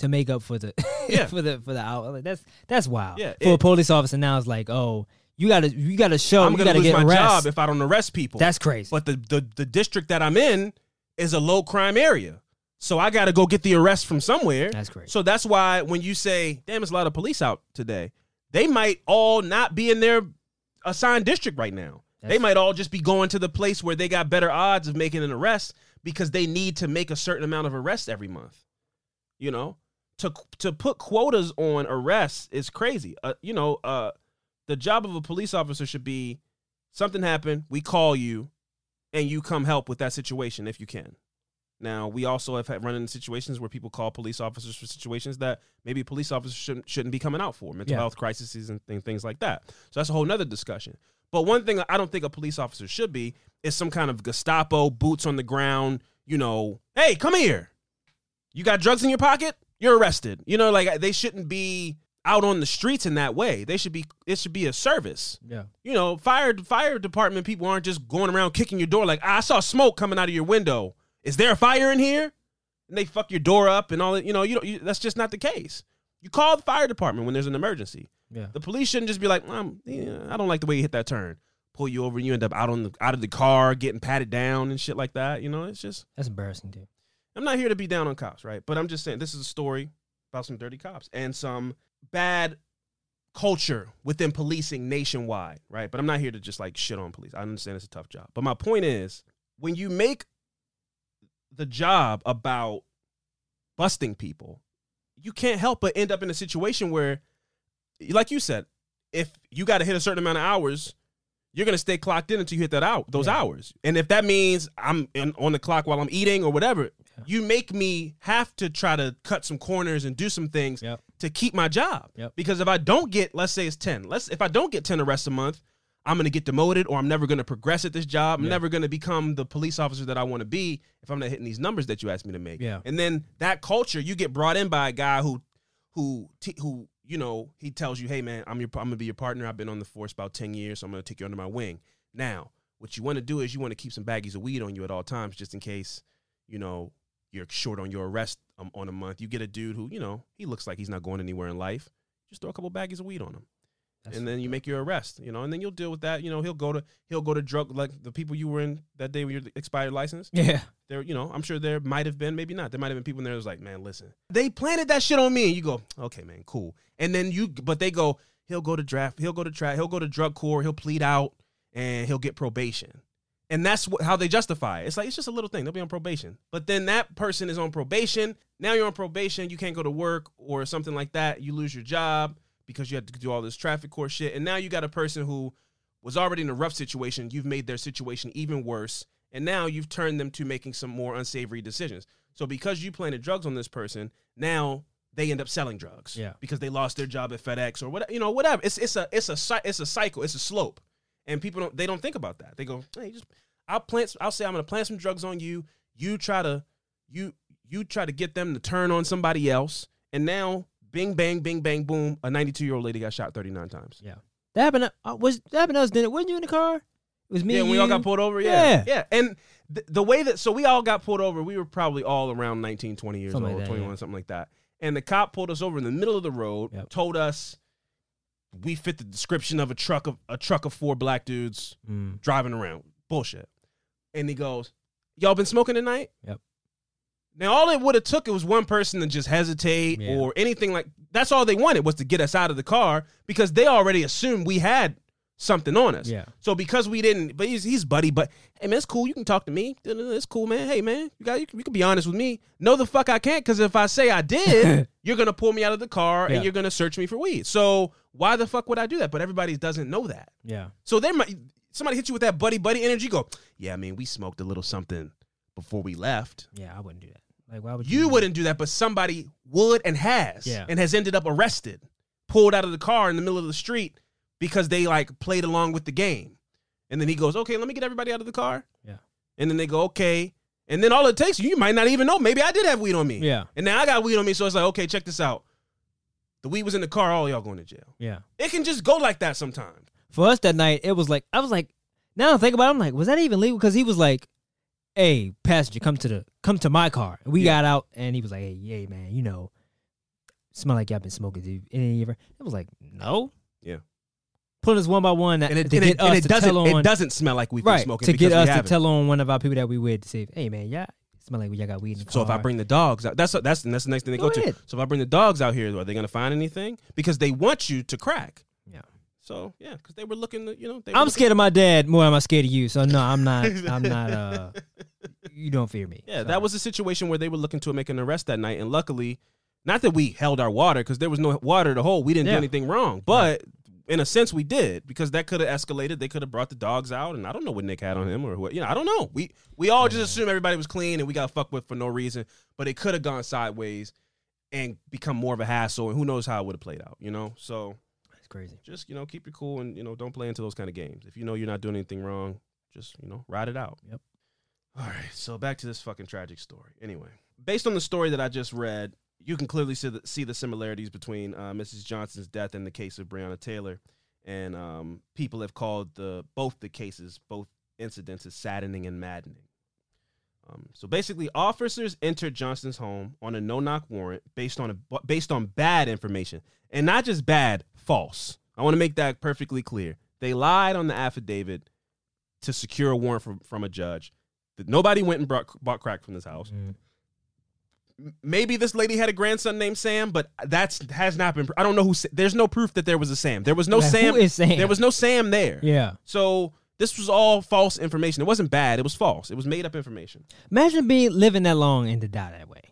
to make up for the Yeah. for the for the hour like that's that's wild Yeah, for a police officer now it's like oh You gotta you gotta show I'm you gonna lose get my arrested. job if I don't arrest people. That's crazy. but the, the the district that I'm in is a low crime area. So I got to go get the arrest from somewhere. That's crazy. So that's why when you say, "Damn, it's a lot of police out today," they might all not be in their assigned district right now. they might all just be going to the place where they got better odds of making an arrest because they need to make a certain amount of arrests every month. You know, to to put quotas on arrests is crazy. Uh, you know, uh, the job of a police officer should be something happened, we call you, and you come help with that situation if you can. Now, we also have had run into situations where people call police officers for situations that maybe police officers shouldn't shouldn't be coming out for, mental Yeah. health crises and th- things like that. So that's a whole nother discussion. But one thing I don't think a police officer should be is some kind of Gestapo boots on the ground. You know, hey, come here. You got drugs in your pocket? You're arrested. You know, like they shouldn't be out on the streets in that way. They should be. It should be a service yeah. you know, fire fire department people aren't just going around kicking your door like "Ah, I saw smoke coming out of your window. Is there a fire in here? And they fuck your door up and all that. You know, you, don't, you that's just not the case. You call the fire department when there's an emergency. Yeah. The police shouldn't just be like, um, yeah, I don't like the way you hit that turn. Pull you over and you end up out on the out of the car, getting patted down and shit like that. You know, it's just That's embarrassing, dude. I'm not here to be down on cops, right? But I'm just saying this is a story about some dirty cops and some bad culture within policing nationwide, right? But I'm not here to just like shit on police. I understand it's a tough job. But my point is when you make the job about busting people, you can't help but end up in a situation where like you said, if you got to hit a certain amount of hours, you're gonna stay clocked in until you hit that out those Yeah. hours. And if that means I'm in, on the clock while I'm eating or whatever, you make me have to try to cut some corners and do some things Yep. to keep my job. Yep. Because if I don't get, let's say it's ten, let's if I don't get ten arrests a month, I'm gonna get demoted or I'm never gonna progress at this job. I'm Yeah. never gonna become the police officer that I want to be if I'm not hitting these numbers that you asked me to make. Yeah. And then that culture, you get brought in by a guy who, who, who, you know, he tells you, hey man, I'm your, I'm gonna be your partner. I've been on the force about ten years, so I'm gonna take you under my wing. Now, what you want to do is you want to keep some baggies of weed on you at all times, just in case, you know, you're short on your arrest um, on a month. You get a dude who, you know, he looks like he's not going anywhere in life. Just throw a couple baggies of weed on him That's and then you make your arrest, you know, and then you'll deal with that. You know, he'll go to he'll go to drug like the people you were in that day with your expired license. Yeah. There, you know, I'm sure there might have been, maybe not. There might have been people in there that was like, man, listen, they planted that shit on me, and you go, okay, man, cool. And then you, but they go, he'll go to draft, he'll go to track, he'll go to drug court, he'll plead out, and he'll get probation. And that's what, how they justify it. It's like it's just a little thing. They'll be on probation, but then that person is on probation. Now you're on probation. You can't go to work or something like that. You lose your job because you had to do all this traffic court shit. And now you got a person who was already in a rough situation. You've made their situation even worse. And now you've turned them to making some more unsavory decisions. So because you planted drugs on this person, now they end up selling drugs. Yeah. Because they lost their job at FedEx or whatever. You know, whatever. It's it's a it's a it's a cycle. It's a slope. And people don't they don't think about that. They go, hey, just I'll plant. I'll say I'm gonna plant some drugs on you. You try to you you try to get them to turn on somebody else. And now, bing bang, bing bang, boom. A 92 year old lady got shot 39 times. Yeah. That happened. Uh, was that happened to us? Didn't it? Wasn't you in the car? It was me. yeah, and we all got pulled over. Yeah, Yeah. yeah. And th- the way that so we all got pulled over, we were probably all around 19, 20 years Something old, like that, 21, yeah. something like that. And the cop pulled us over in the middle of the road, Yep. told us we fit the description of a truck of a truck of four black dudes Mm. driving around. Bullshit. And he goes, "Y'all been smoking tonight?" Yep. Now all it would have took it was one person to just hesitate Yeah. or anything like. That's all they wanted was to get us out of the car because they already assumed we had something on us. Yeah. So because we didn't, but he's, he's buddy, but hey man, it's cool. You can talk to me. It's cool, man. Hey man, you got you, can- you can be honest with me. No, the fuck I can't, because if I say I did, you're gonna pull me out of the car Yeah. and you're gonna search me for weed. So why the fuck would I do that? But everybody doesn't know that. Yeah. So they might somebody hit you with that buddy buddy energy. Go, yeah, I mean, we smoked a little something before we left. Yeah. I wouldn't do that. Like, why would You wouldn't do that, but somebody would and has, Yeah. and has ended up arrested, pulled out of the car in the middle of the street because they like played along with the game. And then he goes, "Okay, let me get everybody out of the car." Yeah. And then they go, "Okay." And then all it takes, you might not even know. Maybe I did have weed on me. Yeah. And now I got weed on me, so it's like, okay, check this out. The weed was in the car. All y'all going to jail. Yeah. It can just go like that sometimes. For us that night, it was like I was like, now I think about, it, I'm like, was that even legal? Because he was like, "Hey, passenger, come to the come to my car." And we Yeah. got out, and he was like, "Hey, yeah, man, you know, smell like y'all been smoking, dude." And he ever, it was like, no. Yeah. pulling us one by one and it, to and get it, us and it to doesn't tell on it doesn't smell like we've been right smoking to get us to tell on one of our people that we with to say, hey man, yeah, smell like y'all got weed in the So if I bring the dogs out, that's that's that's the next thing they go, Go to. So if I bring the dogs out here, are they going to find anything? Because they want you to crack. Yeah. So yeah, because they were looking, to, you know, they I'm scared of my dad more than I'm scared of you. So no, I'm not. I'm not. Uh, you don't fear me. Yeah, So, that was a situation where they were looking to make an arrest that night, and luckily, not that we held our water because there was no water to hold. We didn't do anything wrong, but in a sense, we did because that could have escalated. They could have brought the dogs out, and I don't know what Nick had on him or what. You know, I don't know. We we all just assume everybody was clean and we got fucked with for no reason, but it could have gone sideways and become more of a hassle, and who knows how it would have played out. You know, so That's crazy. just you know keep your cool and you know don't play into those kind of games. If you know you're not doing anything wrong, just you know ride it out. Yep. All right, so back to this fucking tragic story. Anyway, based on the story that I just read, you can clearly see the, see the similarities between uh, Mrs. Johnson's death and the case of Breonna Taylor, and um, people have called the both the cases, both incidents, as saddening and maddening. Um, so basically, officers entered Johnson's home on a no-knock warrant based on a based on bad information, and not just bad, false. I want to make that perfectly clear. They lied on the affidavit to secure a warrant from, from a judge. That nobody went and brought, bought crack from this house. Mm. Maybe this lady had a grandson named Sam, but that's has not been. I don't know who. There's no proof that there was a Sam. There was no Like, Sam. Who is Sam? There was no Sam there. Yeah. So this was all false information. It wasn't bad. It was false. It was made up information. Imagine being living that long and to die that way.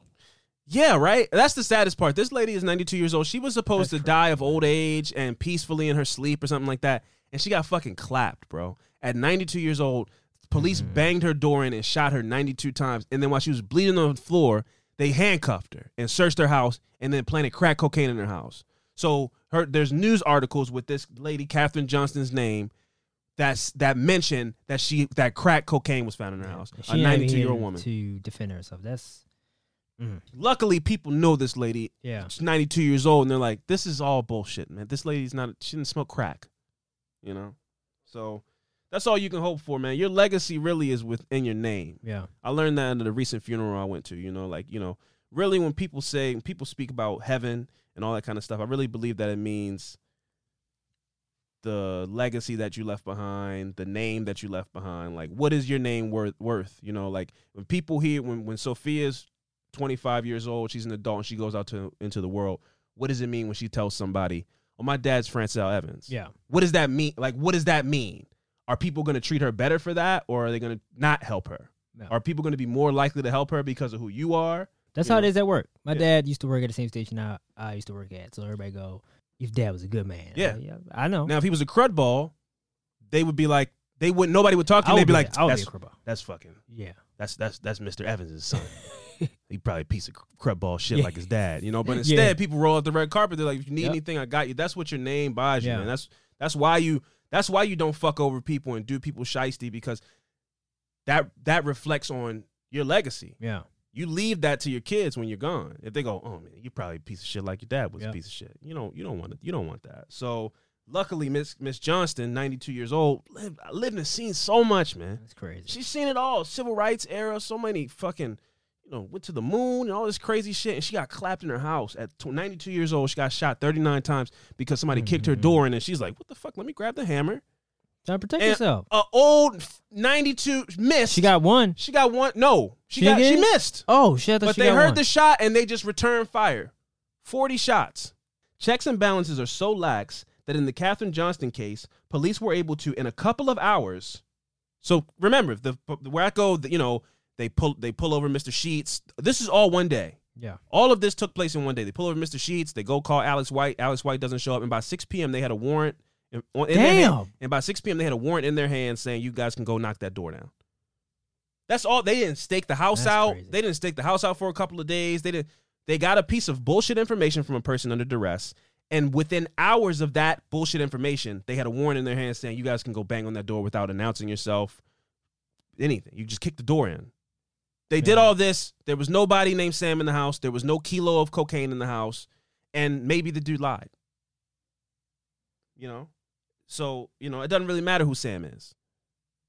Yeah, right. That's the saddest part. This lady is 92 years old. She was supposed That's to die of old age and peacefully in her sleep or something like that, and she got fucking clapped, bro. At 92 years old, police Mm-hmm. banged her door in and shot her 92 times, and then while she was bleeding on the floor, they handcuffed her and searched her house and then planted crack cocaine in her house. So her there's news articles with this lady Kathryn Johnston's name that's that mention that she that crack cocaine was found in her house. She a 92 year old woman. to defend herself. That's Mm-hmm. Luckily, people know this lady. Yeah. she's 92 years old and they're like this is all bullshit man. This lady's not she didn't smoke crack you know? So that's all you can hope for man. Your legacy really is within your name. Yeah. i learned that at a recent funeral i went to you know? Like you know really when people say when people speak about heaven and all that kind of stuff i really believe that it means the legacy that you left behind the name that you left behind. Like what is your name worth worth? You know like when people hear when when sophia's 25 years old she's an adult and she goes out to into the world what does it mean when she tells somebody oh my dad's francel evans Yeah. what does that mean like what does that mean are people going to treat her better for that or are they going to not help her No. are people going to be more likely to help her because of who you are That's You how know? it is at work. My Yeah. dad used to work at the same station I, I used to work at. So everybody go, your dad was a good man. Yeah. Like, yeah I know. now if he was a crud ball they would be like they wouldn't. nobody would talk to him they'd be be like I be that's, a crud ball. that's fucking Yeah. that's that's that's mr evans's son he probably a piece of crud ball shit Yeah. like his dad you know but Yeah. instead people roll out the red carpet they're like if you need Yep. anything i got you that's what your name buys you Yeah. man that's that's why you that's why you don't fuck over people and do people shisty because that that reflects on your legacy Yeah. you leave that to your kids when you're gone. If they go, oh man, you're probably a piece of shit like your dad was Yeah. a piece of shit. You don't you don't want it. You don't want that. So luckily, Miss Miss Johnston, 92 years old, lived lived and seen so much, man. That's crazy. She's seen it all. Civil rights era, so many fucking, you know, went to the moon and all this crazy shit. And she got clapped in her house at 92 years old. She got shot 39 times because somebody kicked her Mhm. door in. And she's like, what the fuck? Let me grab the hammer. Try to protect And yourself. A old 92 missed. She got one. She got one. No, she, She got. She missed. Oh shit! I thought But she they heard one. the shot and they just returned fire. 40 shots. Checks and balances are so lax that in the Kathryn Johnston case, police were able to, in a couple of hours. So remember, the where I go, you know, they pull they pull over Mr. Sheats. This is all one day. Yeah. All of this took place in one day. They pull over Mr. Sheats. They go call Alex White. Alex White doesn't show up, and by 6 p.m. they had a warrant. In, in Damn. and by 6 p.m. they had a warrant in their hand saying you guys can go knock that door down. That's all. They didn't stake the house That's out. crazy. They didn't stake the house out for a couple of days. They didn't. They got a piece of bullshit information from a person under duress, and within hours of that bullshit information, they had a warrant in their hand saying you guys can go bang on that door without announcing yourself. Anything. You just kick the door in. They did all this. There was nobody named Sam in the house. There was no kilo of cocaine in the house, and maybe the dude lied. You know, so you know it doesn't really matter who Sam is.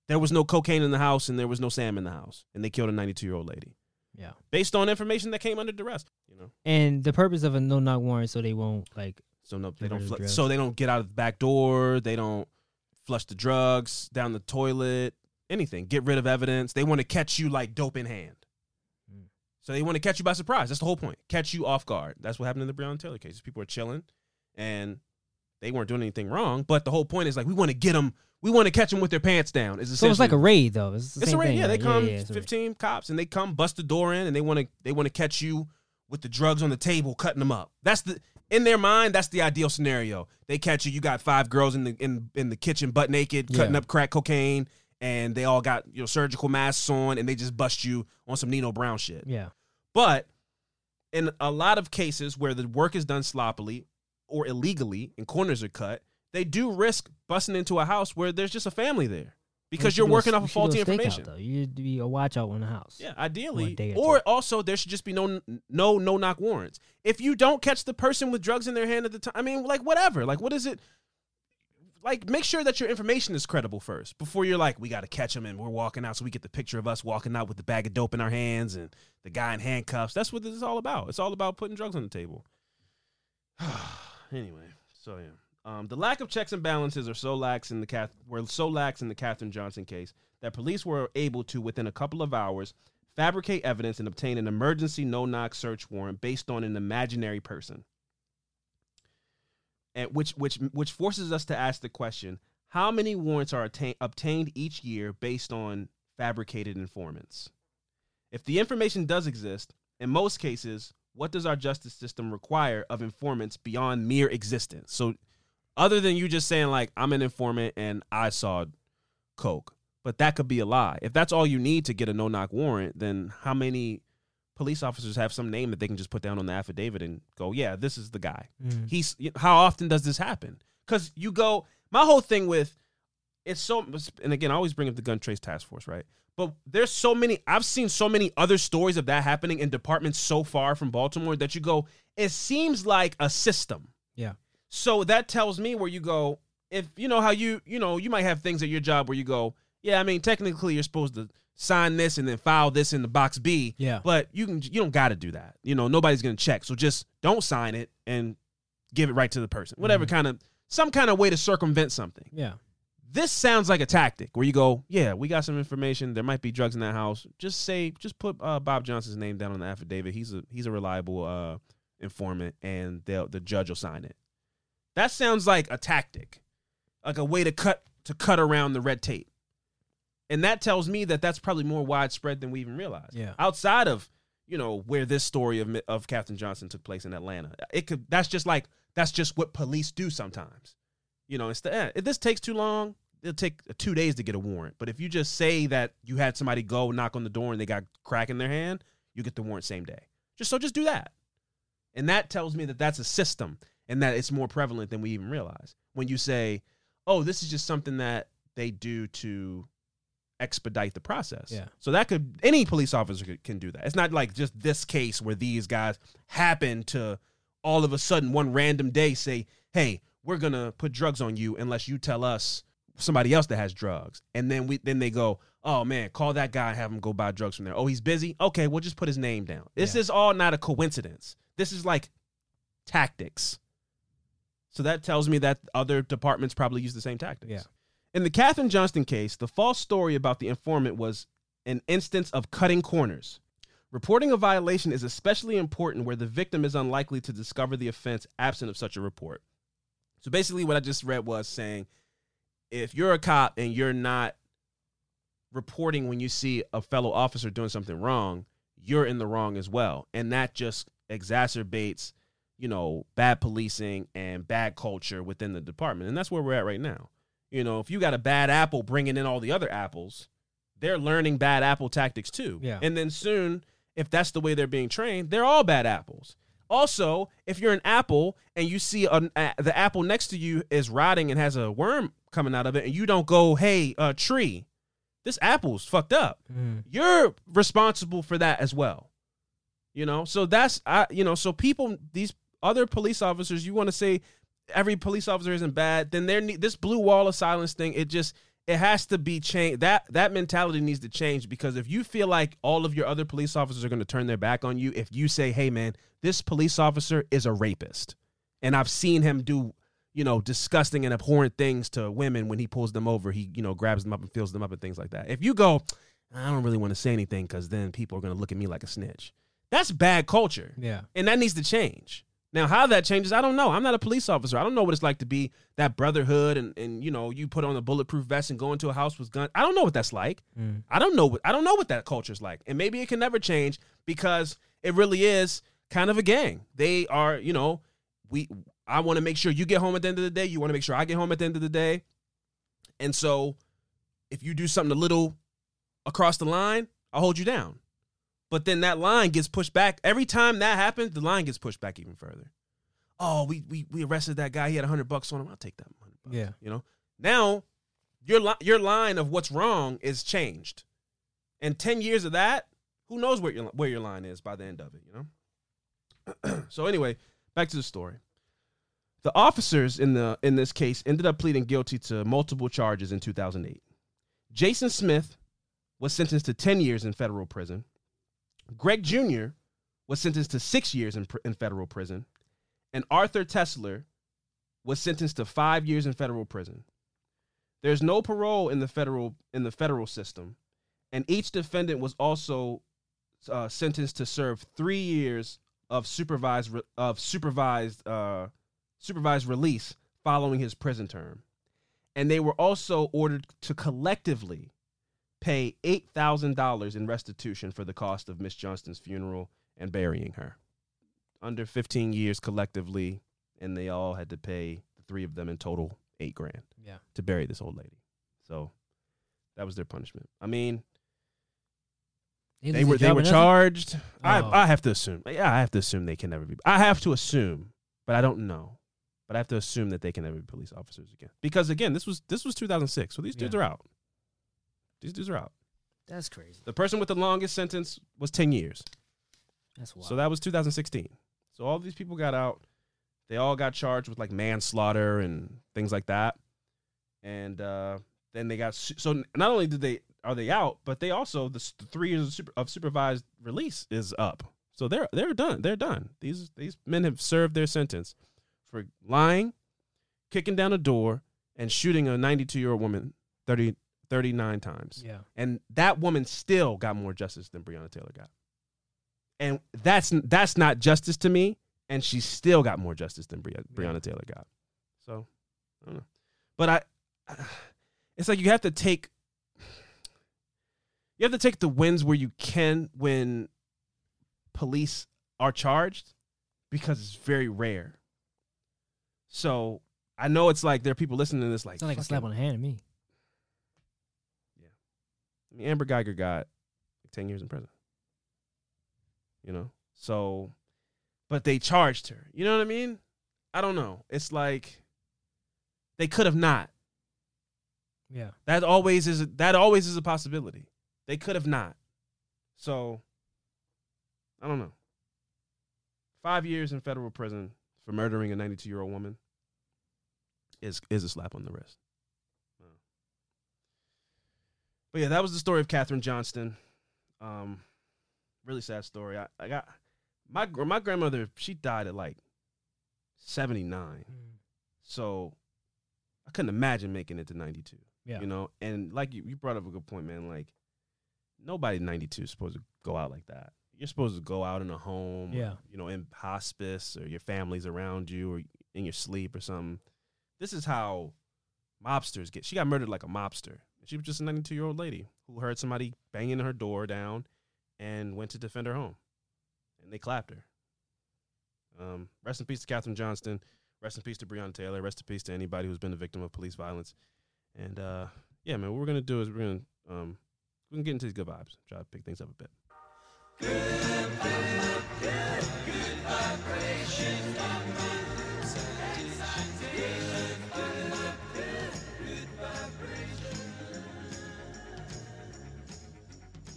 There was no cocaine in the house, and there was no Sam in the house, and they killed a 92 year old lady Yeah. based on information that came under duress. You know, And the purpose of a no knock warrant so they won't like So no, they don't. Fl- so they don't get out of the back door. They don't flush the drugs down the toilet. Anything. Get rid of evidence. They want to catch you like dope in hand. Mm. So they want to catch you by surprise. That's the whole point. Catch you off guard. That's what happened in the Breonna Taylor case. People are chilling, and they weren't doing anything wrong. But the whole point is like we want to get them. We want to catch them with their pants down. Is So it's like a raid, though. It's, the it's same a raid. thing, Yeah, they come yeah, it's raid. fifteen cops and they come bust the door in and they want to they want to catch you with the drugs on the table, cutting them up. That's the in their mind. That's the ideal scenario. They catch you. You got five girls in the in in the kitchen, butt naked, cutting Yeah. up crack cocaine, and they all got you know surgical masks on, and they just bust you on some Nino Brown shit. Yeah. But in a lot of cases where the work is done sloppily or illegally and corners are cut, they do risk busting into a house where there's just a family there because You you're should do a- working off of a faulty information. Though. You'd be a watch out in the house. Yeah, ideally, or or also there should just be no no no knock warrants. If you don't catch the person with drugs in their hand at the time, I mean, like whatever. Like what is it? Like make sure that your information is credible first before you're like, we got to catch him and we're walking out, so we get the picture of us walking out with the bag of dope in our hands and the guy in handcuffs. That's what this is all about. It's all about putting drugs on the table. anyway, so yeah. Um, the lack of checks and balances are so lax in the Kath- were so lax in the Kathryn Johnson case that police were able to, within a couple of hours, fabricate evidence and obtain an emergency no-knock search warrant based on an imaginary person. And which which which forces us to ask the question: How many warrants are obtained each year based on fabricated informants? If the information does exist, in most cases, what does our justice system require of informants beyond mere existence? So, other than you just saying like I'm an informant and I saw coke, but that could be a lie. If that's all you need to get a no knock warrant, then how many police officers have some name that they can just put down on the affidavit and go, yeah, this is the guy. Mhm. He's how often does this happen? Because you go, my whole thing with it's so, and again, I always bring up the gun trace task force, right? But there's so many, I've seen so many other stories of that happening in departments so far from Baltimore that you go, it seems like a system. Yeah. So that tells me where you go, if you know how you, you know, you might have things at your job where you go, yeah, I mean, technically you're supposed to sign this and then file this in the box B. Yeah. But you can you don't got to do that. You know, nobody's going to check. So just don't sign it and give it right to the person. Whatever Mhm. kind of some kind of way to circumvent something. Yeah. This sounds like a tactic where you go, yeah, we got some information. There might be drugs in that house. Just say, just put uh, Bob Johnson's name down on the affidavit. He's a he's a reliable uh, informant, and they'll the judge will sign it. That sounds like a tactic, like a way to cut to cut around the red tape. And that tells me that that's probably more widespread than we even realize. Yeah. Outside of you know where this story of of Captain Johnson took place in Atlanta, it could that's just like that's just what police do sometimes. You know, instead eh, if this takes too long, it'll take two days to get a warrant. But if you just say that you had somebody go knock on the door and they got crack in their hand, you get the warrant same day. Just so just do that, and that tells me that that's a system and that it's more prevalent than we even realize. When you say, "Oh, this is just something that they do to expedite the process," Yeah. So that could any police officer could, can do that. It's not like just this case where these guys happen to all of a sudden one random day say, "Hey, we're gonna put drugs on you unless you tell us somebody else that has drugs," and then we then they go, "Oh man, call that guy, and have him go buy drugs from there." Oh, he's busy. Okay, we'll just put his name down. This Yeah. is all not a coincidence. This is like tactics. So that tells me that other departments probably use the same tactics. Yeah. In the Kathryn Johnston case, the false story about the informant was an instance of cutting corners. Reporting a violation is especially important where the victim is unlikely to discover the offense absent of such a report. So basically, what I just read was saying if you're a cop and you're not reporting when you see a fellow officer doing something wrong, you're in the wrong as well. And that just exacerbates, you know, bad policing and bad culture within the department. And that's where we're at right now. You know, if you got a bad apple bringing in all the other apples, they're learning bad apple tactics too. Yeah. And then soon, if that's the way they're being trained, they're all bad apples. Also, if you're an apple and you see an, a, the apple next to you is rotting and has a worm coming out of it, and you don't go, "Hey, uh, tree, this apple's fucked up," Mm. you're responsible for that as well. You know, so that's I, you know, so people, these other police officers, you want to say every police officer isn't bad, then there need this blue wall of silence thing. It just it has to be changed. That that mentality needs to change because if you feel like all of your other police officers are going to turn their back on you, if you say, "Hey, man, this police officer is a rapist," and I've seen him do you know disgusting and abhorrent things to women when he pulls them over. He you know grabs them up and fills them up and things like that. If you go, I don't really want to say anything because then people are gonna look at me like a snitch. That's bad culture Yeah. and that needs to change. Now, how that changes, I don't know. I'm not a police officer. I don't know what it's like to be that brotherhood and, and you know, you put on a bulletproof vest and go into a house with guns. I don't know what that's like. Mm. I don't know. What, I don't know what that culture's like, and maybe it can never change because it really is kind of a gang. They are, you know, we. I want to make sure you get home at the end of the day. You want to make sure I get home at the end of the day, and so if you do something a little across the line, I'll hold you down. But then that line gets pushed back. Every time that happens, the line gets pushed back even further. Oh, we we, we arrested that guy. He had hundred bucks on him. I'll take that money. Yeah. You know. Now, your li- your line of what's wrong is changed, and ten years of that, who knows where your where your line is by the end of it. You know. so anyway, back to the story. The officers in the in this case ended up pleading guilty to multiple charges in 2008. Jason Smith was sentenced to 10 years in federal prison. Gregg Junnier was sentenced to six years in, in federal prison, and Arthur Tesler was sentenced to five years in federal prison. There's no parole in the federal in the federal system, and each defendant was also uh, sentenced to serve three years of supervised re- of supervised uh, supervised release following his prison term, and they were also ordered to collectively pay eight thousand dollars in restitution for the cost of Miss Johnston's funeral and burying her. Under fifteen years collectively, and they all had to pay the three of them in total eight grand Yeah. to bury this old lady. So that was their punishment. I mean, they were they were charged. Oh. I I have to assume. Yeah, I have to assume they can never be. I have to assume, but I don't know. But I have to assume that they can never be police officers again. Because again, this was this was 2006, so these dudes Yeah. are out. These dudes are out. That's crazy. The person with the longest sentence was 10 years. That's wild. So that was 2016. So all these people got out. They all got charged with like manslaughter and things like that. And uh, then they got su- so not only did they are they out, but they also the, the three years of, super, of supervised release is up. So they're they're done. They're done. These these men have served their sentence for lying, kicking down a door, and shooting a 92 year old woman 30, 39 times. yeah. And that woman still got more justice than Breonna Taylor got. And that's that's not justice to me. And she still got more justice than Bre- Breonna Taylor got. So I don't know. But I, it's like you have to take you have to take the wins where you can when police are charged because it's very rare. So I know it's like there are people listening to this like It's not like a slap on the hand to me. Amber Guyger got like 10 years in prison. You know? So, but they charged her. You know what I mean? I don't know. It's like they could have not. Yeah. That always is that always is a possibility. They could have not. So, I don't know. 5 years in federal prison for murdering a 92-year-old woman is is a slap on the wrist. But yeah, that was the story of Kathryn Johnston. Um, really sad story. I, I got my my grandmother. She died at like seventy nine, so I couldn't imagine making it to ninety two. Yeah. You know, and like you, you brought up a good point, man. Like nobody ninety two is supposed to go out like that. You're supposed to go out in a home, or, Yeah. you know, in hospice, or your family's around you, or in your sleep, or something. This is how mobsters get. She got murdered like a mobster. She was just a 92 year old lady who heard somebody banging her door down and went to defend her home. And they clapped her. Um, rest in peace to Kathryn Johnston. Rest in peace to Breonna Taylor. Rest in peace to anybody who's been a victim of police violence. And uh, yeah, man, what we're gonna do is we're gonna um, we can get into these good vibes. Try to pick things up a bit.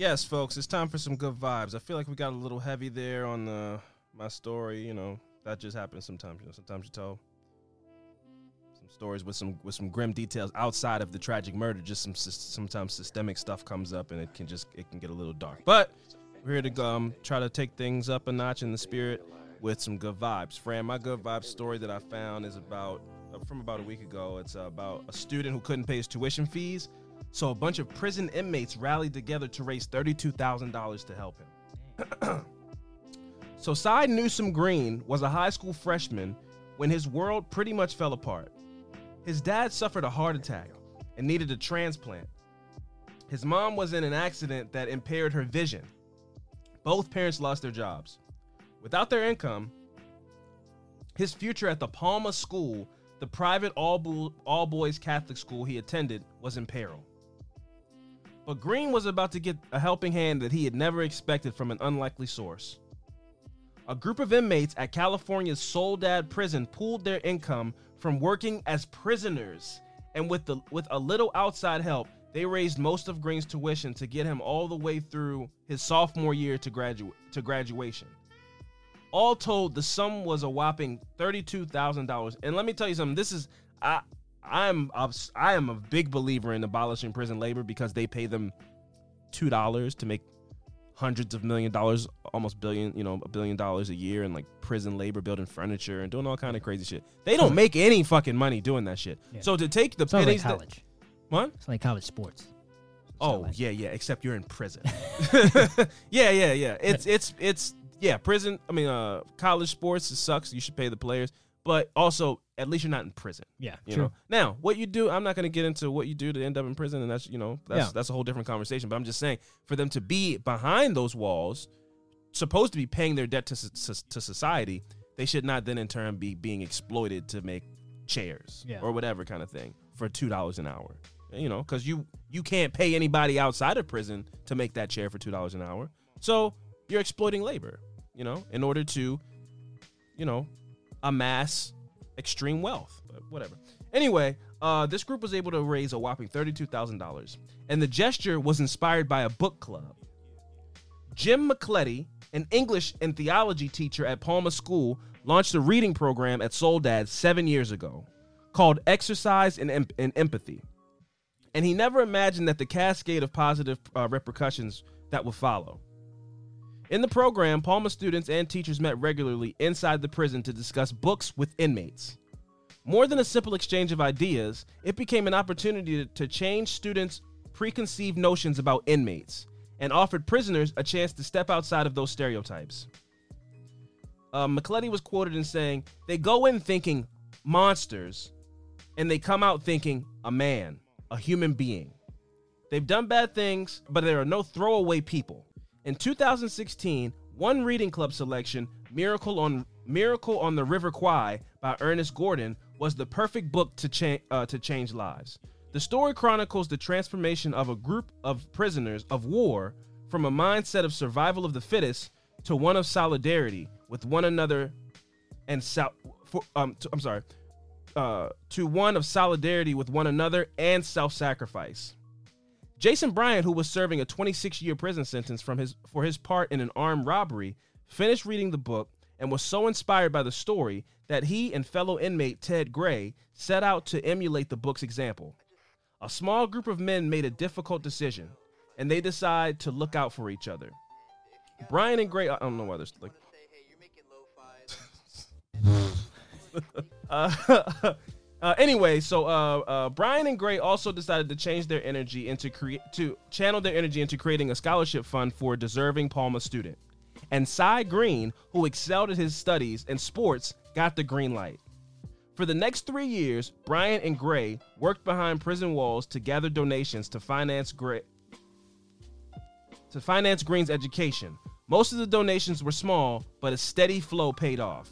Yes, folks, it's time for some good vibes. I feel like we got a little heavy there on the my story. You know, that just happens sometimes. You know, sometimes you tell some stories with some with some grim details outside of the tragic murder. Just some sometimes systemic stuff comes up, and it can just it can get a little dark. But we're here to um, try to take things up a notch in the spirit with some good vibes. Fran, my good vibes story that I found is about uh, from about a week ago. It's about a student who couldn't pay his tuition fees, so a bunch of prison inmates rallied together to raise thirty-two thousand dollars to help him. so Cy Newsom Green was a high school freshman when his world pretty much fell apart. His dad suffered a heart attack and needed a transplant. His mom was in an accident that impaired her vision. Both parents lost their jobs. Without their income, his future at the Palma School, the private all, all boys Catholic school he attended, was in peril. But Green was about to get a helping hand that he had never expected from an unlikely source. A group of inmates at California's Soledad prison pooled their income from working as prisoners, and with the with a little outside help, they raised most of Green's tuition to get him all the way through his sophomore year to graduate to graduation. All told, the sum was a whopping thirty-two thousand dollars. And let me tell you something. This is I I'm I am a big believer in abolishing prison labor because they pay them two dollars to make hundreds of million dollars, almost billion, you know, a billion dollars a year in like prison labor, building furniture and doing all kind of crazy shit. They don't make any fucking money doing that shit. Yeah. So to take the Sounds like pennies, that- college. what? It's like college sports. Oh like. yeah, yeah. Except you're in prison. yeah, yeah, yeah. It's it's it's yeah. Prison. I mean, uh, college sports. It sucks. You should pay the players, but also at least you're not in prison. Yeah, You true. know. Now, what you do, I'm not going to get into what you do to end up in prison, and that's you know that's Yeah. that's a whole different conversation. But I'm just saying, for them to be behind those walls, supposed to be paying their debt to to society, they should not then in turn be being exploited to make chairs Yeah. or whatever kind of thing for two dollars an hour. You know, because you you can't pay anybody outside of prison to make that chair for two dollars an hour. So you're exploiting labor. You know, in order to, you know, amass extreme wealth. But whatever. Anyway, uh, this group was able to raise a whopping thirty-two thousand dollars, and the gesture was inspired by a book club. Jim Micheletti, an English and theology teacher at Palma School, launched a reading program at Soledad seven years ago called Exercise in, Em- in Empathy. And he never imagined that the cascade of positive uh, repercussions that would follow. In the program, Palma students and teachers met regularly inside the prison to discuss books with inmates. More than a simple exchange of ideas, it became an opportunity to, change students' preconceived notions about inmates and offered prisoners a chance to step outside of those stereotypes. Uh, was quoted in saying, They go in thinking monsters, and they come out thinking a man, a human being. They've done bad things, but there are no throwaway people. In 2016, one reading club selection, Miracle on Miracle on the River Kwai by Ernest Gordon, was the perfect book to, cha- uh, to change lives. The story chronicles the transformation of a group of prisoners of war from a mindset of survival of the fittest to one of solidarity with one another and sal- for, um, to, I'm sorry, uh, to one of solidarity with one another and self-sacrifice. Jason Bryant, who was serving a 26-year prison sentence from his for his part in an armed robbery, finished reading the book and was so inspired by the story that he and fellow inmate Ted Gray set out to emulate the book's example. A small group of men made a difficult decision, and they decide to look out for each other. Brian and Gray, I don't know why there's like uh, uh, anyway, so uh, uh, Brian and Gray also decided to change their energy into create to channel their energy into creating a scholarship fund for a deserving Palma student. And Cy Green, who excelled at his studies and sports, got the green light. For the next three years, Brian and Gray worked behind prison walls to gather donations to finance Gray to finance Green's education. Most of the donations were small, but a steady flow paid off.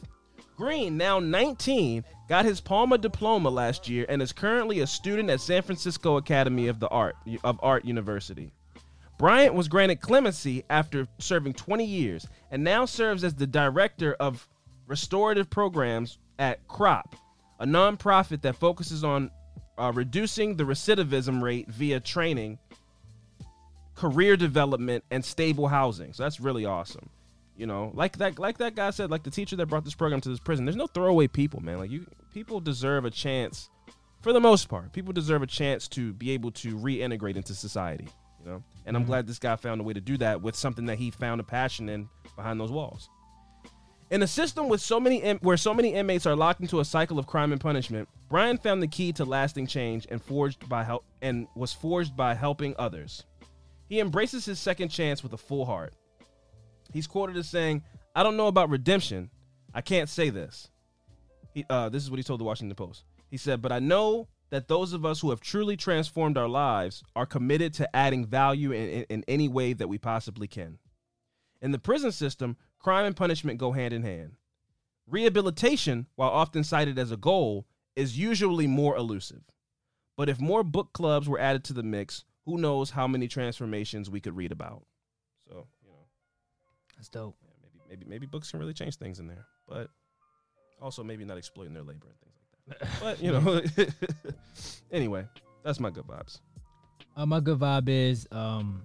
Green, now 19, got his Palma diploma last year and is currently a student at San Francisco Academy of the Art of Art University. Bryant was granted clemency after serving 20 years and now serves as the director of restorative programs at CROP, a nonprofit that focuses on uh, reducing the recidivism rate via training, career development, and stable housing. So that's really awesome. You know, like that, like that guy said, like the teacher that brought this program to this prison. There's no throwaway people, man. Like you, people deserve a chance. For the most part, people deserve a chance to be able to reintegrate into society. You know, and I'm mm-hmm. glad this guy found a way to do that with something that he found a passion in behind those walls. In a system with so many in- where so many inmates are locked into a cycle of crime and punishment, Brian found the key to lasting change and forged by help and was forged by helping others. He embraces his second chance with a full heart. He's quoted as saying, "I don't know about redemption. I can't say this." He, uh, this is what he told the Washington Post. He said, "But I know that those of us who have truly transformed our lives are committed to adding value in, in, in any way that we possibly can." In the prison system, crime and punishment go hand in hand. Rehabilitation, while often cited as a goal, is usually more elusive. But if more book clubs were added to the mix, who knows how many transformations we could read about. So, That's dope. yeah, maybe maybe maybe books can really change things in there, but also maybe not exploiting their labor and things like that. But, you know, anyway, that's my good vibes. Uh, my good vibe is um,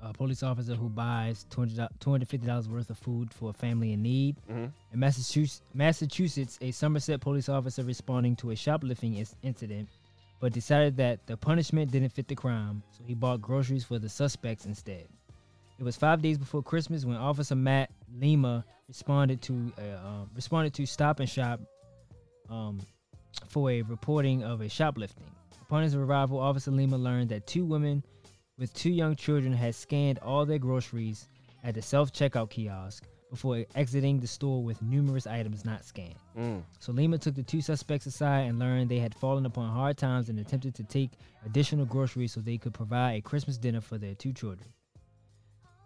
a police officer who buys $200 $250 worth of food for a family in need. Mhm. In Massachusetts, Massachusetts, a Somerset police officer responding to a shoplifting is- incident, but decided that the punishment didn't fit the crime, so he bought groceries for the suspects instead. It was five days before Christmas when Officer Matt Lima responded to uh, uh, responded to Stop and Shop um, for a reporting of a shoplifting. Upon his arrival, Officer Lima learned that two women with two young children had scanned all their groceries at the self checkout kiosk before exiting the store with numerous items not scanned. Mm. So Lima took the two suspects aside and learned they had fallen upon hard times and attempted to take additional groceries so they could provide a Christmas dinner for their two children.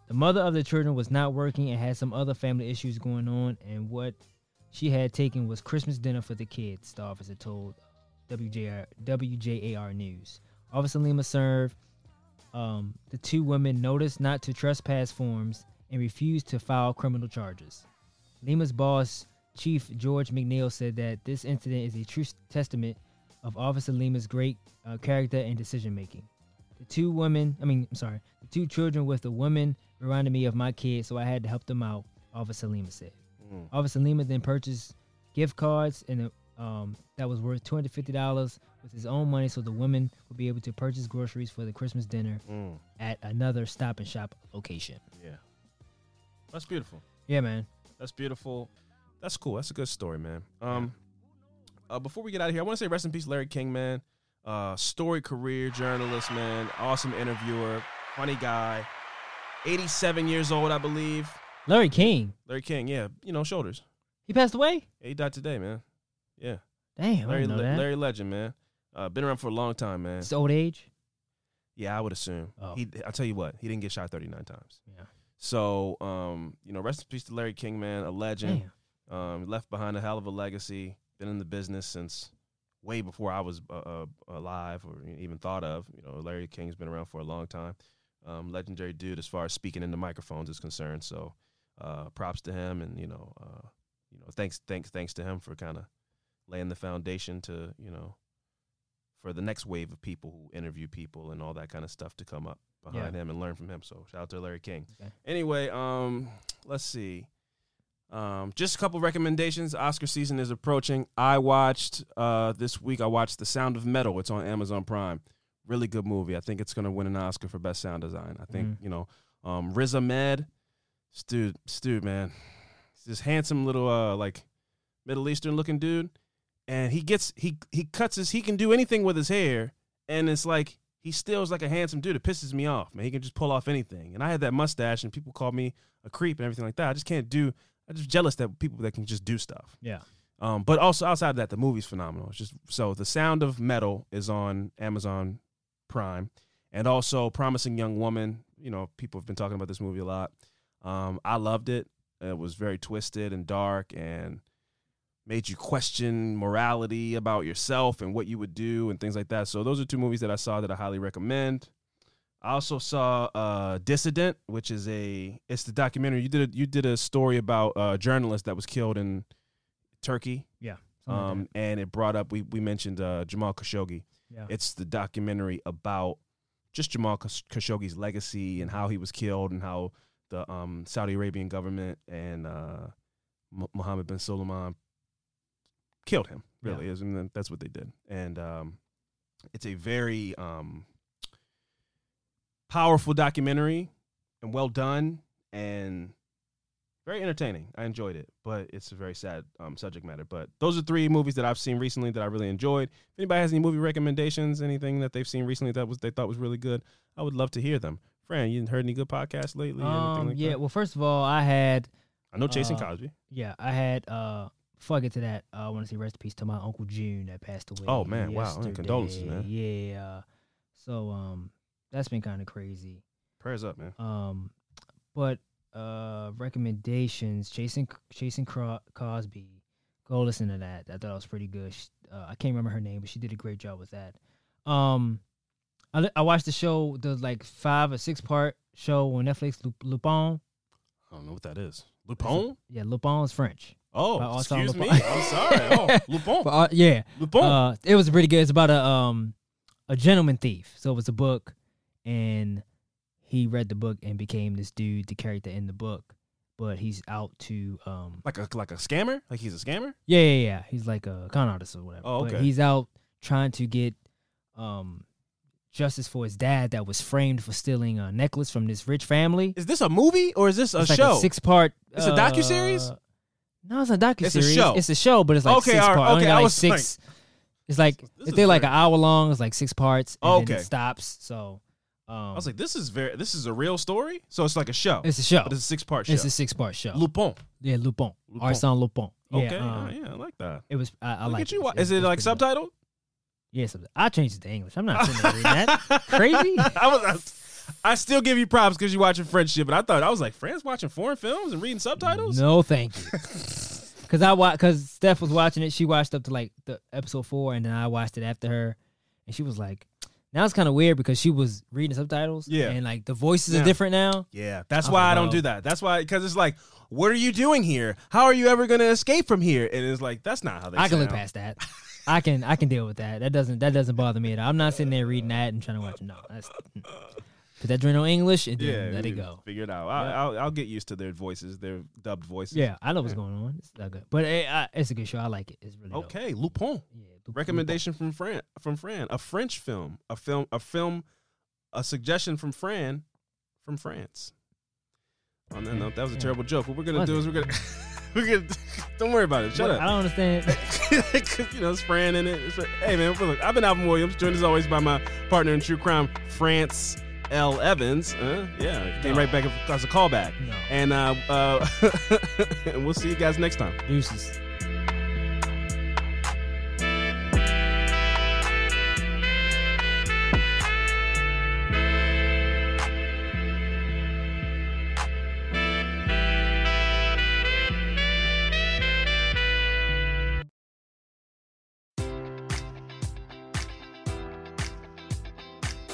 The mother of the children was not working and had some other family issues going on, and what she had taken was Christmas dinner for the kids, the officer told WJR, WJAR News. Officer Lima served um, the two women notice not to trespass forms and refused to file criminal charges. Lima's boss, Chief George McNeil, said that this incident is a true testament of Officer Lima's great uh, character and decision making. The two women, I mean, I'm sorry, the two children with the woman reminded me of my kids, so I had to help them out, Officer Lima said. Mm. Officer Lima then purchased gift cards and um, that was worth $250 with his own money so the women would be able to purchase groceries for the Christmas dinner Mm. at another stop and shop location. Yeah. That's beautiful. Yeah, man. That's beautiful. That's cool. That's a good story, man. Um, uh, before we get out of here, I want to say rest in peace, Larry King, man. Uh, story career journalist, man. Awesome interviewer, funny guy. 87 years old, I believe. Larry King. Larry King, yeah, you know, shoulders. He passed away? Yeah, he died today, man. Yeah, Damn, Larry, didn't know Le- that. Larry Legend, man. Uh, been around for a long time, man. It's old age? Yeah, I would assume. Oh. He, I'll tell you what, he didn't get shot 39 times. Yeah. So, um, you know, rest in peace to Larry King, man, a legend. Damn. Um, left behind a hell of a legacy. Been in the business since way before I was uh, uh, alive or even thought of. You know, Larry King's been around for a long time. Um, legendary dude as far as speaking into microphones is concerned. So, uh, props to him, and you know, uh, you know, thanks, thanks, thanks to him for kind of laying the foundation to you know for the next wave of people who interview people and all that kind of stuff to come up behind him and learn from him. So, shout out to Larry King. Okay. Anyway, um, let's see. Um, just a couple recommendations. Oscar season is approaching. I watched uh, this week. I watched The Sound of Metal. It's on Amazon Prime. Really good movie. I think it's gonna win an Oscar for best sound design. I think Mhm. you know um, Riz Ahmed, dude, dude, man, He's this handsome little uh, like Middle Eastern looking dude, and he gets he he cuts his he can do anything with his hair, and it's like he still is like a handsome dude. It pisses me off, man. He can just pull off anything, and I had that mustache, and people call me a creep and everything like that. I just can't do. I'm just jealous that people that can just do stuff. Yeah. Um, but also outside of that, the movie's phenomenal. It's just so the Sound of Metal is on Amazon Prime, and also Promising Young Woman. You know, people have been talking about this movie a lot. Um, I loved it. It was very twisted and dark, and made you question morality about yourself and what you would do and things like that. So those are two movies that I saw that I highly recommend. I also saw uh, Dissident, which is a it's the documentary you did. A, you did a story about a journalist that was killed in Turkey, Yeah. something like um, and it brought up we we mentioned uh, Jamal Khashoggi. Yeah. It's the documentary about just Jamal Khashoggi's legacy and how he was killed and how the um, Saudi Arabian government and uh, Mohammed bin Salman killed him. Really, is and that's what they did. And um, it's a very um, powerful documentary and well done. And very entertaining. I enjoyed it, but it's a very sad um, subject matter. But those are three movies that I've seen recently that I really enjoyed. If anybody has any movie recommendations, anything that they've seen recently that was they thought was really good, I would love to hear them. Fran, you heard any good podcasts lately? anything Um, like yeah. that? Well, first of all, I had I know Jason uh, Cosby. yeah, I had uh. Before I get to that, uh, I want to say rest in peace to my uncle June that passed away. Oh, man, wow. yesterday. Condolences, man. Yeah. So um, that's been kind of crazy. Prayers up, man. Um, but uh, recommendations: Jason Jason Cosby. Go listen to that. I thought it was pretty good. She, uh, I can't remember her name, but she did a great job with that. Um, I I watched the show, the like five or six part show on Netflix, Lup- Lupin. I don't know what that is. Lupin? Yeah, Lupin is French. Oh, excuse me. I'm sorry. Oh, Lupin. But, uh, yeah, Lupin. uh, it was pretty good. It's about a um a gentleman thief. So it was a book, and he read the book and became this dude, the character in the book. But he's out to um like a like a scammer? Like he's a scammer? yeah yeah yeah. He's like a con artist or whatever. Oh, But okay. he's out trying to get um justice for his dad that was framed for stealing a necklace from this rich family. Is this a movie or is this a it's show? a six part. It's a docu series. No, it's a docu series. It's a show. It's a show, but it's like Okay, six right, parts. Okay, I like was six. it's like they're like an hour long. It's like six parts. And Okay. it stops. So, um, I was like, this is very this is a real story? So it's like a show. it's a show. but it's a six part show. It's a six part show. Lupin. yeah, Lupin. Lupin. Arsène Lupin. Yeah, Okay. um, oh, yeah, I like that. It was. I, I like you. it. Is it like subtitled? Yes, I changed it to English. I'm not reading that. Crazy? I was. I, I still give you props because you're watching French shit, but I thought I was like, France watching foreign films and reading subtitles. No, thank you. Cause I watched, cause Steph was watching it. She watched up to like the episode four, and then I watched it after her, and she was like, "Now it's kind of weird because she was reading subtitles, Yeah. and like the voices Yeah. are different now." Yeah, that's Oh, why I don't do oh. that. That's why because it's like, what are you doing here? How are you ever gonna escape from here? And it's like that's not how they. I can look past that. I can I can deal with that. That doesn't that doesn't bother me at all. I'm not sitting there reading that and trying to watch. it. No, that's mm. put that joint on English and then Yeah, let it go. Figure it out. I, I'll, I'll get used to their voices, their dubbed voices. Yeah, I know what's going on. It's not good, but it, I, it's a good show. I like it. It's really dope. Okay, Lupin. Yeah, Recommendation from Fran. From Fran, a French film, a film, a film, a suggestion from Fran, from France. On that note, that was a terrible joke. What we're gonna Was do it? is we're gonna, we're gonna. Don't worry about it. Shut What? I don't understand. you know, it's Fran in it. It's Fran- Hey man, look, I've been Alvin Williams, joined as always by my partner in true crime, France L. Evans. Uh, yeah, came No. right back as a callback. No. And uh, uh, and we'll see you guys next time. Deuces.